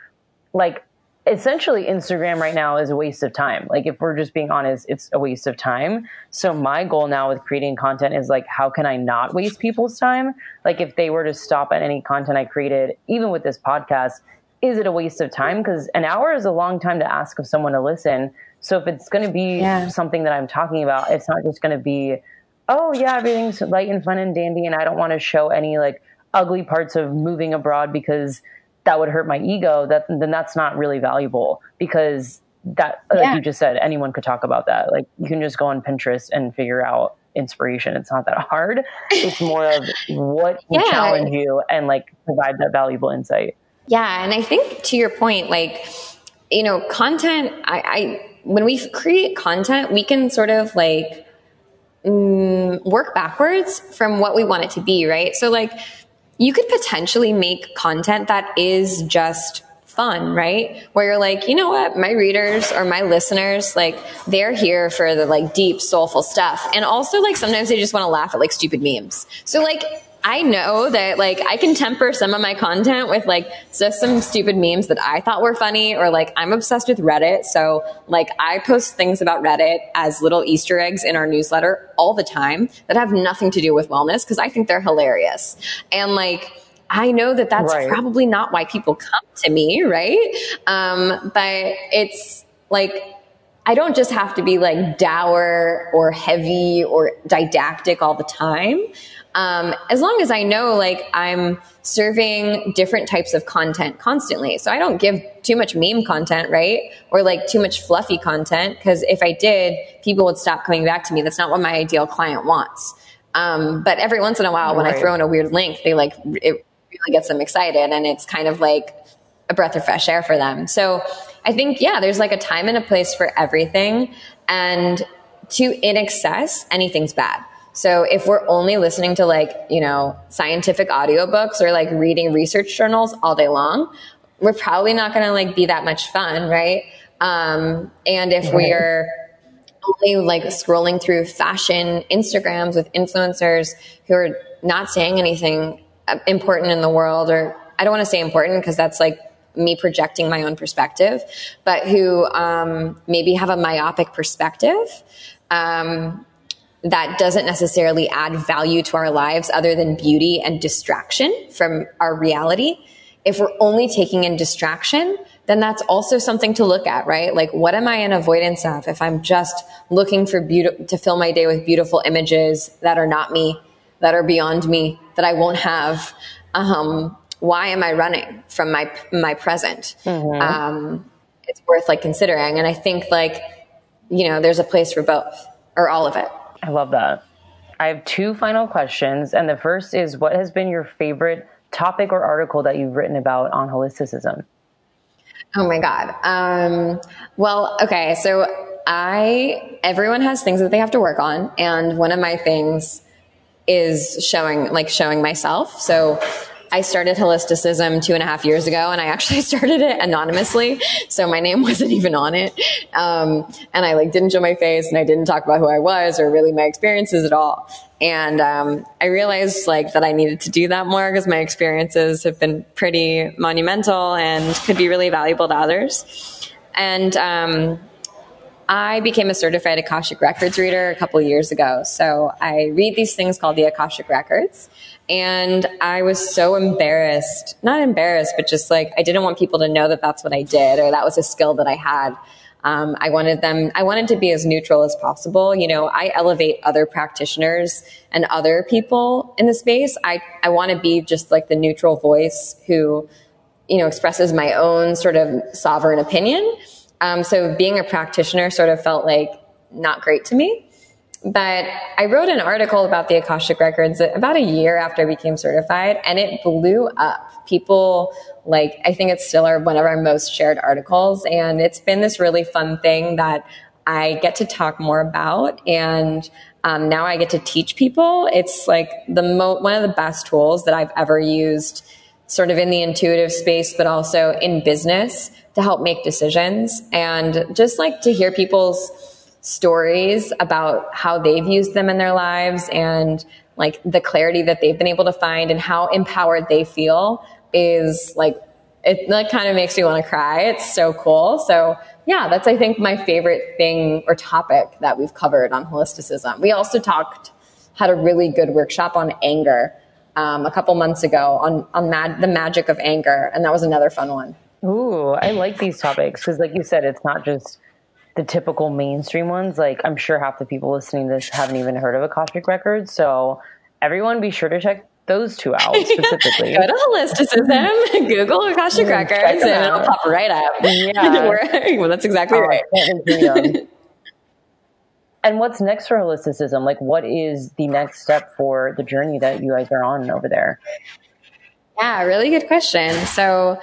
[SPEAKER 1] like essentially Instagram right now is a waste of time. Like if we're just being honest, it's a waste of time. So my goal now with creating content is like how can I not waste people's time? Like if they were to stop at any content I created, even with this podcast, is it a waste of time? Because an hour is a long time to ask of someone to listen. So if it's going to be yeah. something that I'm talking about, it's not just going to be, oh yeah, everything's light and fun and dandy, and I don't want to show any like ugly parts of moving abroad because that would hurt my ego. That then that's not really valuable because that, like yeah. you just said, anyone could talk about that. Like you can just go on Pinterest and figure out inspiration. It's not that hard. It's more of what yeah. challenge you and like provide that valuable insight.
[SPEAKER 2] Yeah. And I think to your point, like, you know, content, I, I when we create content, we can sort of like mm, work backwards from what we want it to be, right? So, like, you could potentially make content that is just fun, right? Where you're like, you know what? My readers or my listeners, like, they're here for the like deep, soulful stuff. And also, like, sometimes they just want to laugh at like stupid memes. So, like, I know that like I can temper some of my content with like just some stupid memes that I thought were funny or like I'm obsessed with Reddit. So like I post things about Reddit as little Easter eggs in our newsletter all the time that have nothing to do with wellness because I think they're hilarious. And like, I know that that's right. probably not why people come to me, right? Um, but it's like, I don't just have to be like dour or heavy or didactic all the time. Um, as long as I know, like, I'm serving different types of content constantly. So I don't give too much meme content, right? Or like too much fluffy content. Cause if I did, people would stop coming back to me. That's not what my ideal client wants. Um, but every once in a while, when I throw in a weird link, they like, it really gets them excited and it's kind of like a breath of fresh air for them. So I think, yeah, there's like a time and a place for everything. And to in excess, anything's bad. So if we're only listening to like, you know, scientific audiobooks or like reading research journals all day long, we're probably not going to like be that much fun, right? Um, and if we're only like scrolling through fashion Instagrams with influencers who are not saying anything important in the world, or I don't want to say important because that's like me projecting my own perspective, but who um, maybe have a myopic perspective. Um, that doesn't necessarily add value to our lives other than beauty and distraction from our reality. If we're only taking in distraction, then that's also something to look at, right? Like, what am I in avoidance of if I'm just looking for beauty to fill my day with beautiful images that are not me, that are beyond me, that I won't have? Um, why am I running from my my present? Mm-hmm. Um, it's worth like considering, and I think like you know, there's a place for both or all of it.
[SPEAKER 1] I love that. I have two final questions. And the first is what has been your favorite topic or article that you've written about on holisticism?
[SPEAKER 2] Oh my God. Um, well, okay. So I, everyone has things that they have to work on. And one of my things is showing, like showing myself. So I started holisticism two and a half years ago, and I actually started it anonymously, so my name wasn't even on it. Um, and I like didn't show my face, and I didn't talk about who I was or really my experiences at all. And um, I realized like that I needed to do that more because my experiences have been pretty monumental and could be really valuable to others. And um, I became a certified Akashic Records reader a couple years ago. So I read these things called the Akashic Records. And I was so embarrassed, not embarrassed, but just like I didn't want people to know that that's what I did or that was a skill that I had. Um, I wanted them, I wanted to be as neutral as possible. You know, I elevate other practitioners and other people in the space. I, I want to be just like the neutral voice who, you know, expresses my own sort of sovereign opinion. Um, so being a practitioner sort of felt like not great to me. But I wrote an article about the Akashic Records about a year after I became certified, and it blew up. People like, I think it's still our, one of our most shared articles, and it's been this really fun thing that I get to talk more about. And um, now I get to teach people. It's like the mo- one of the best tools that I've ever used, sort of in the intuitive space, but also in business to help make decisions. And just like to hear people's stories about how they've used them in their lives and like the clarity that they've been able to find and how empowered they feel is like it like kind of makes me want to cry. It's so cool. So yeah, that's I think my favorite thing or topic that we've covered on holisticism. We also talked had a really good workshop on anger um, a couple months ago on on the magic of anger, and that was another fun one.
[SPEAKER 1] Ooh, I like these topics because, like you said, it's not just the typical mainstream ones. Like I'm sure half the people listening to this haven't even heard of Akashic Records. So everyone be sure to check those two out specifically.
[SPEAKER 2] Go to Holisticism, Google Akashic Records, and it'll pop right up. Yeah. well, that's exactly oh, right.
[SPEAKER 1] and what's next for Holisticism? Like, what is the next step for the journey that you guys are on over there?
[SPEAKER 2] Yeah, really good question. So,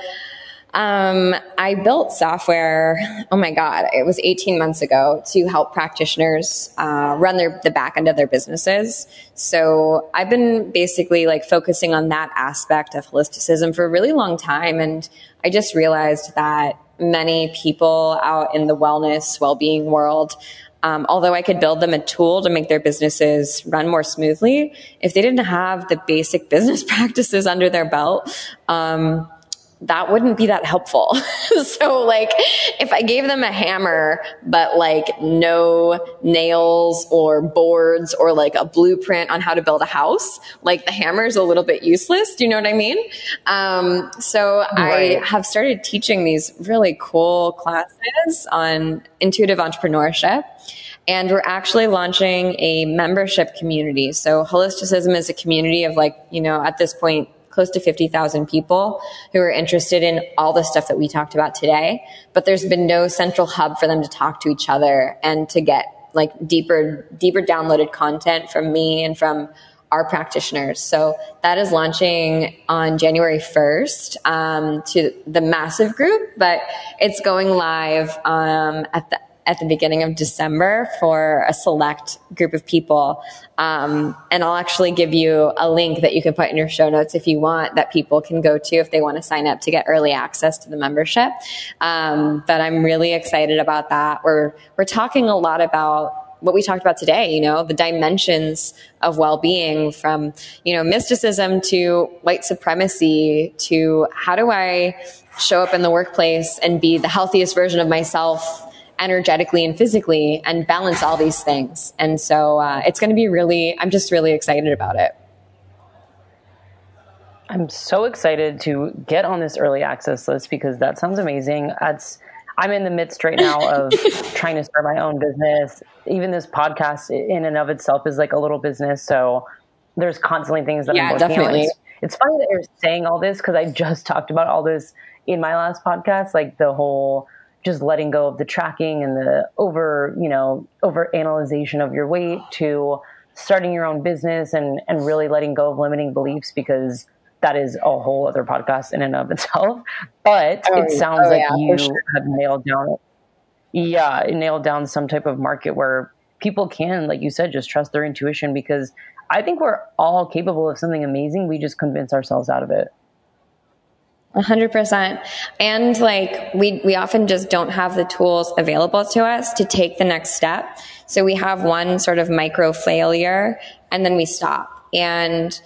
[SPEAKER 2] um, I built software. Oh my God, it was 18 months ago to help practitioners uh, run their the back end of their businesses. So I've been basically like focusing on that aspect of holisticism for a really long time, and I just realized that many people out in the wellness well-being world um, although I could build them a tool to make their businesses run more smoothly, if they didn't have the basic business practices under their belt, um, that wouldn't be that helpful. so like if I gave them a hammer, but like no nails or boards or like a blueprint on how to build a house, like the hammer is a little bit useless. Do you know what I mean? Um, so right. I have started teaching these really cool classes on intuitive entrepreneurship. And we're actually launching a membership community. So holisticism is a community of like, you know, at this point, close to 50,000 people who are interested in all the stuff that we talked about today. But there's been no central hub for them to talk to each other and to get like deeper, deeper downloaded content from me and from our practitioners. So that is launching on January 1st um, to the massive group, but it's going live um, at the at the beginning of December for a select group of people. Um, and I'll actually give you a link that you can put in your show notes if you want that people can go to if they want to sign up to get early access to the membership. Um, but I'm really excited about that. We're, we're talking a lot about what we talked about today, you know, the dimensions of well-being from, you know, mysticism to white supremacy to how do I show up in the workplace and be the healthiest version of myself energetically and physically and balance all these things. And so uh, it's going to be really, I'm just really excited about it.
[SPEAKER 1] I'm so excited to get on this early access list because that sounds amazing. That's I'm in the midst right now of trying to start my own business. Even this podcast in and of itself is like a little business. So there's constantly things that yeah, I'm working definitely. on. It's, it's funny that you're saying all this because I just talked about all this in my last podcast, like the whole just letting go of the tracking and the over, you know, over analyzation of your weight to starting your own business and, and really letting go of limiting beliefs because that is a whole other podcast in and of itself. But oh, it sounds oh, like yeah, you sure. have nailed down, yeah, nailed down some type of market where people can, like you said, just trust their intuition because I think we're all capable of something amazing. We just convince ourselves out of it.
[SPEAKER 2] Hundred percent. And like we, we often just don't have the tools available to us to take the next step. So we have one sort of micro failure and then we stop. And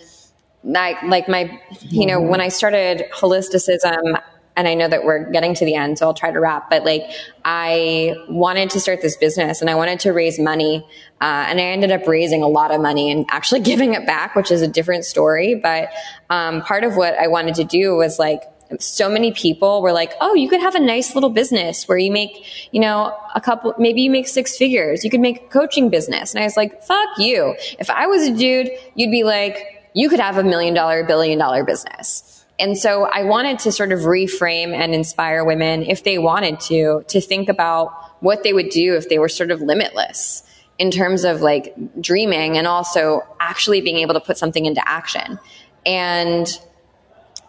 [SPEAKER 2] like, like my, you know, when I started holisticism, and I know that we're getting to the end, so I'll try to wrap. But like, I wanted to start this business and I wanted to raise money. Uh, and I ended up raising a lot of money and actually giving it back, which is a different story. But um, part of what I wanted to do was like, so many people were like, oh, you could have a nice little business where you make, you know, a couple, maybe you make six figures. You could make a coaching business. And I was like, fuck you. If I was a dude, you'd be like, you could have a million dollar, billion dollar business. And so I wanted to sort of reframe and inspire women, if they wanted to, to think about what they would do if they were sort of limitless in terms of like dreaming and also actually being able to put something into action. And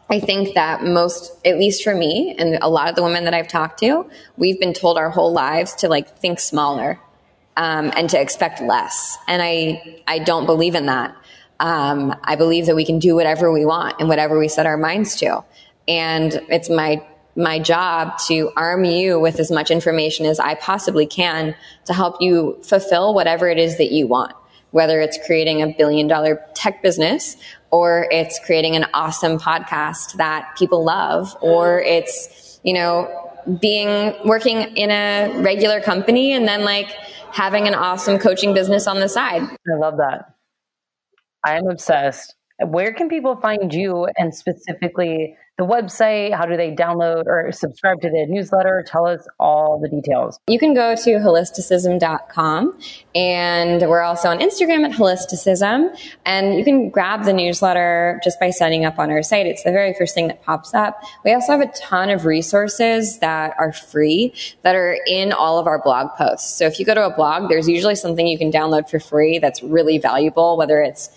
[SPEAKER 2] I think that most, at least for me and a lot of the women that I've talked to, we've been told our whole lives to like think smaller um, and to expect less. And I, I don't believe in that. Um, I believe that we can do whatever we want and whatever we set our minds to. And it's my my job to arm you with as much information as I possibly can to help you fulfill whatever it is that you want. Whether it's creating a billion dollar tech business or it's creating an awesome podcast that people love or it's, you know, being working in a regular company and then like having an awesome coaching business on the side.
[SPEAKER 3] I love that. I am obsessed. Where can people find you and specifically the website? How do they download or subscribe to the newsletter? Tell us all the details.
[SPEAKER 2] You can go to holisticism.com and we're also on Instagram at holisticism and you can grab the newsletter just by signing up on our site. It's the very first thing that pops up. We also have a ton of resources that are free that are in all of our blog posts. So if you go to a blog, there's usually something you can download for free that's really valuable, whether it's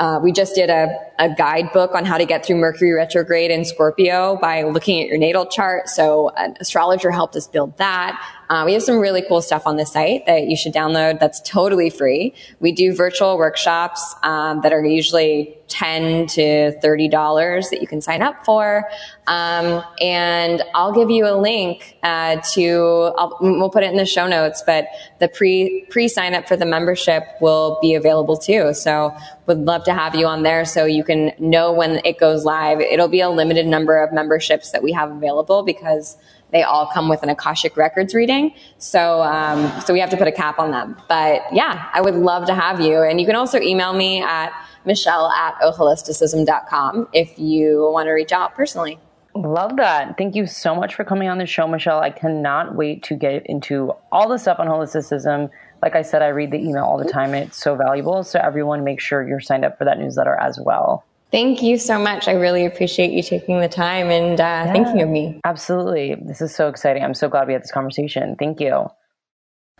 [SPEAKER 2] uh, we just did a, a guidebook on how to get through Mercury retrograde in Scorpio by looking at your natal chart. So an astrologer helped us build that. Uh, we have some really cool stuff on the site that you should download that's totally free. We do virtual workshops um, that are usually 10 to $30 that you can sign up for. Um, and I'll give you a link uh, to, I'll, we'll put it in the show notes, but the pre, pre sign up for the membership will be available too. So would love to have you on there so you can know when it goes live. It'll be a limited number of memberships that we have available because they all come with an Akashic Records reading. So, um, so we have to put a cap on them. But yeah, I would love to have you. And you can also email me at michelle at holisticism.com if you want to reach out personally.
[SPEAKER 3] Love that. Thank you so much for coming on the show, Michelle. I cannot wait to get into all the stuff on holisticism. Like I said, I read the email all the time. It's so valuable. So everyone make sure you're signed up for that newsletter as well.
[SPEAKER 2] Thank you so much. I really appreciate you taking the time and uh, yeah, thinking of me.
[SPEAKER 3] Absolutely. This is so exciting. I'm so glad we had this conversation. Thank you.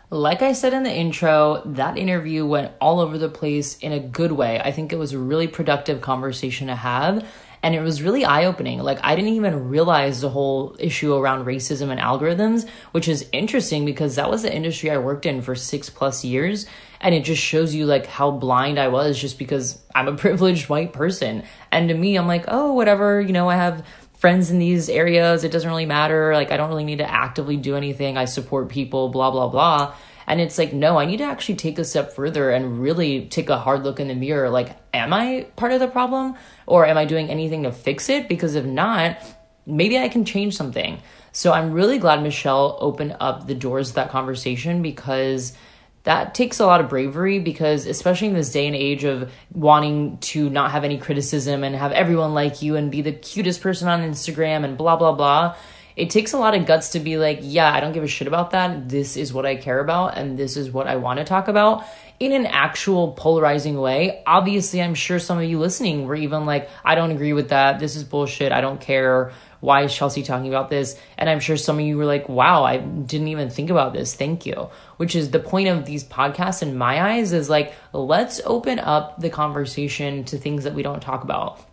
[SPEAKER 1] Like I said in the intro, that interview went all over the place in a good way. I think it was a really productive conversation to have. And it was really eye opening. Like, I didn't even realize the whole issue around racism and algorithms, which is interesting because that was the industry I worked in for six plus years and it just shows you like how blind I was just because I'm a privileged white person. And to me, I'm like, oh, whatever, you know, I have friends in these areas. It doesn't really matter. Like, I don't really need to actively do anything. I support people, blah, blah, blah. And it's like, no, I need to actually take a step further and really take a hard look in the mirror. Like, am I part of the problem or am I doing anything to fix it? Because if not, maybe I can change something. So I'm really glad Michelle opened up the doors to that conversation because that takes a lot of bravery because especially in this day and age of wanting to not have any criticism and have everyone like you and be the cutest person on Instagram and blah blah blah it takes a lot of guts to be like yeah I don't give a shit about that. This is what I care about and this is what I want to talk about in an actual polarizing way. Obviously I'm sure some of you listening were even like I don't agree with that. This is bullshit. I don't care why is Chelsea talking about this? And I'm sure some of you were like, wow, I didn't even think about this. Thank you. Which is the point of these podcasts in my eyes is like, let's open up the conversation to things that we don't talk about.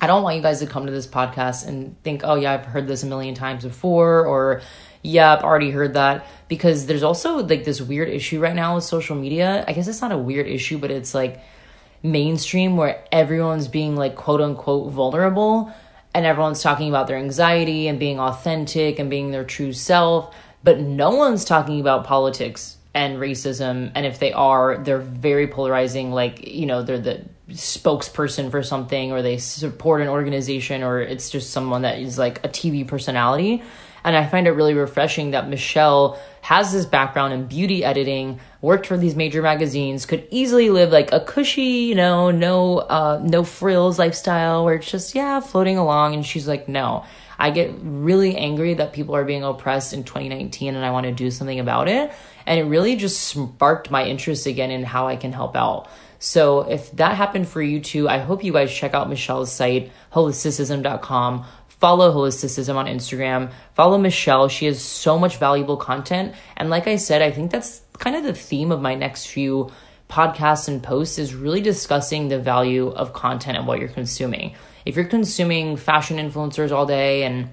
[SPEAKER 1] I don't want you guys to come to this podcast and think, oh, yeah, I've heard this a million times before, or yeah, I've already heard that. Because there's also like this weird issue right now with social media. I guess it's not a weird issue, but it's like mainstream where everyone's being like quote unquote vulnerable and everyone's talking about their anxiety and being authentic and being their true self, but no one's talking about politics and racism. And if they are, they're very polarizing. Like, you know, they're the spokesperson for something or they support an organization or it's just someone that is like a TV personality. And I find it really refreshing that Michelle has this background in beauty editing, worked for these major magazines, could easily live like a cushy, you know, no uh no frills lifestyle where it's just yeah, floating along and she's like, "No. I get really angry that people are being oppressed in 2019 and I want to do something about it." And it really just sparked my interest again in how I can help out. So if that happened for you too, I hope you guys check out Michelle's site, holisticism.com. Follow Holisticism on Instagram. Follow Michelle. She has so much valuable content. And like I said, I think that's kind of the theme of my next few podcasts and posts is really discussing the value of content and what you're consuming. If you're consuming fashion influencers all day and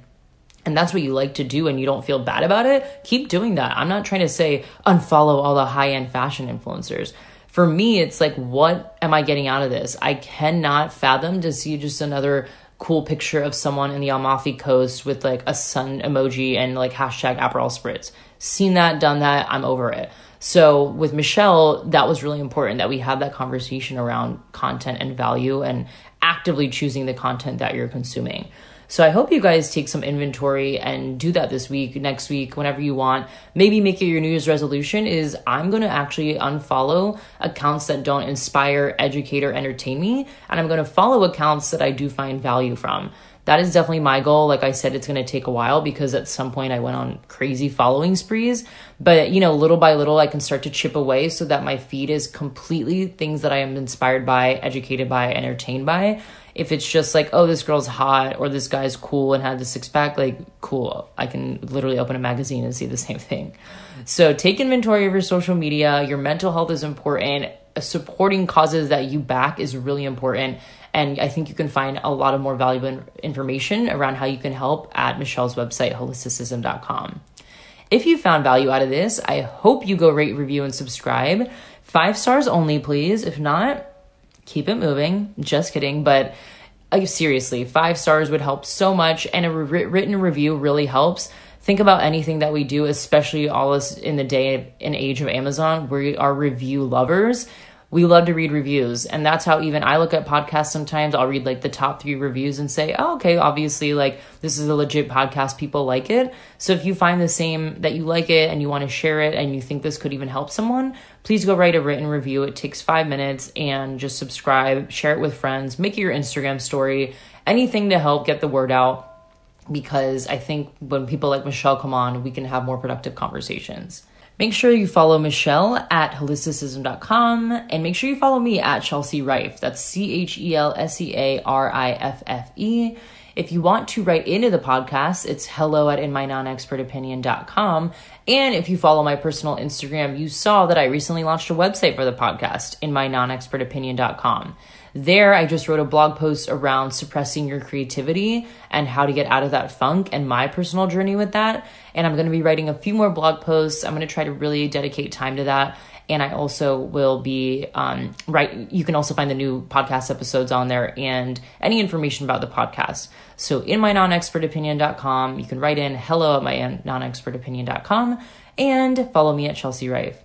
[SPEAKER 1] and that's what you like to do and you don't feel bad about it, keep doing that. I'm not trying to say unfollow all the high-end fashion influencers. For me, it's like what am I getting out of this? I cannot fathom to see just another cool picture of someone in the Amalfi Coast with like a sun emoji and like hashtag Aperol Spritz. Seen that, done that, I'm over it. So with Michelle, that was really important that we have that conversation around content and value and actively choosing the content that you're consuming. So I hope you guys take some inventory and do that this week, next week, whenever you want. Maybe make it your New Year's resolution is I'm going to actually unfollow accounts that don't inspire, educate, or entertain me. And I'm going to follow accounts that I do find value from. That is definitely my goal. Like I said, it's going to take a while because at some point I went on crazy following sprees. But, you know, little by little, I can start to chip away so that my feed is completely things that I am inspired by, educated by, entertained by if it's just like, oh, this girl's hot or this guy's cool and had the six pack, like, cool. I can literally open a magazine and see the same thing. So take inventory of your social media. Your mental health is important. Supporting causes that you back is really important. And I think you can find a lot of more valuable information around how you can help at Michelle's website, holisticism.com. If you found value out of this, I hope you go rate, review, and subscribe. Five stars only, please. If not, keep it moving. Just kidding, but seriously, five stars would help so much, and a re- written review really helps. Think about anything that we do, especially all us in the day and age of Amazon. Where we are review lovers we love to read reviews and that's how even i look at podcasts sometimes i'll read like the top three reviews and say oh okay obviously like this is a legit podcast people like it so if you find the same that you like it and you want to share it and you think this could even help someone please go write a written review it takes five minutes and just subscribe share it with friends make it your instagram story anything to help get the word out because i think when people like michelle come on we can have more productive conversations Make sure you follow Michelle at holisticism.com and make sure you follow me at Chelsea Riffe. That's C H E L S E A R I F F E. If you want to write into the podcast, it's hello at inmynonexpertopinion.com. And if you follow my personal Instagram, you saw that I recently launched a website for the podcast, inmynonexpertopinion.com. There, I just wrote a blog post around suppressing your creativity and how to get out of that funk and my personal journey with that. And I'm going to be writing a few more blog posts. I'm going to try to really dedicate time to that. And I also will be, um, right, you can also find the new podcast episodes on there and any information about the podcast. So in my non-expert-opinion.com, you can write in hello at my non-expert-opinion.com and follow me at Chelsea Riffe.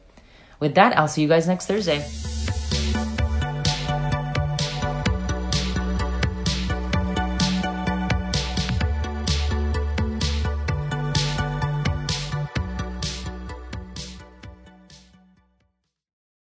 [SPEAKER 1] With that, I'll see you guys next Thursday.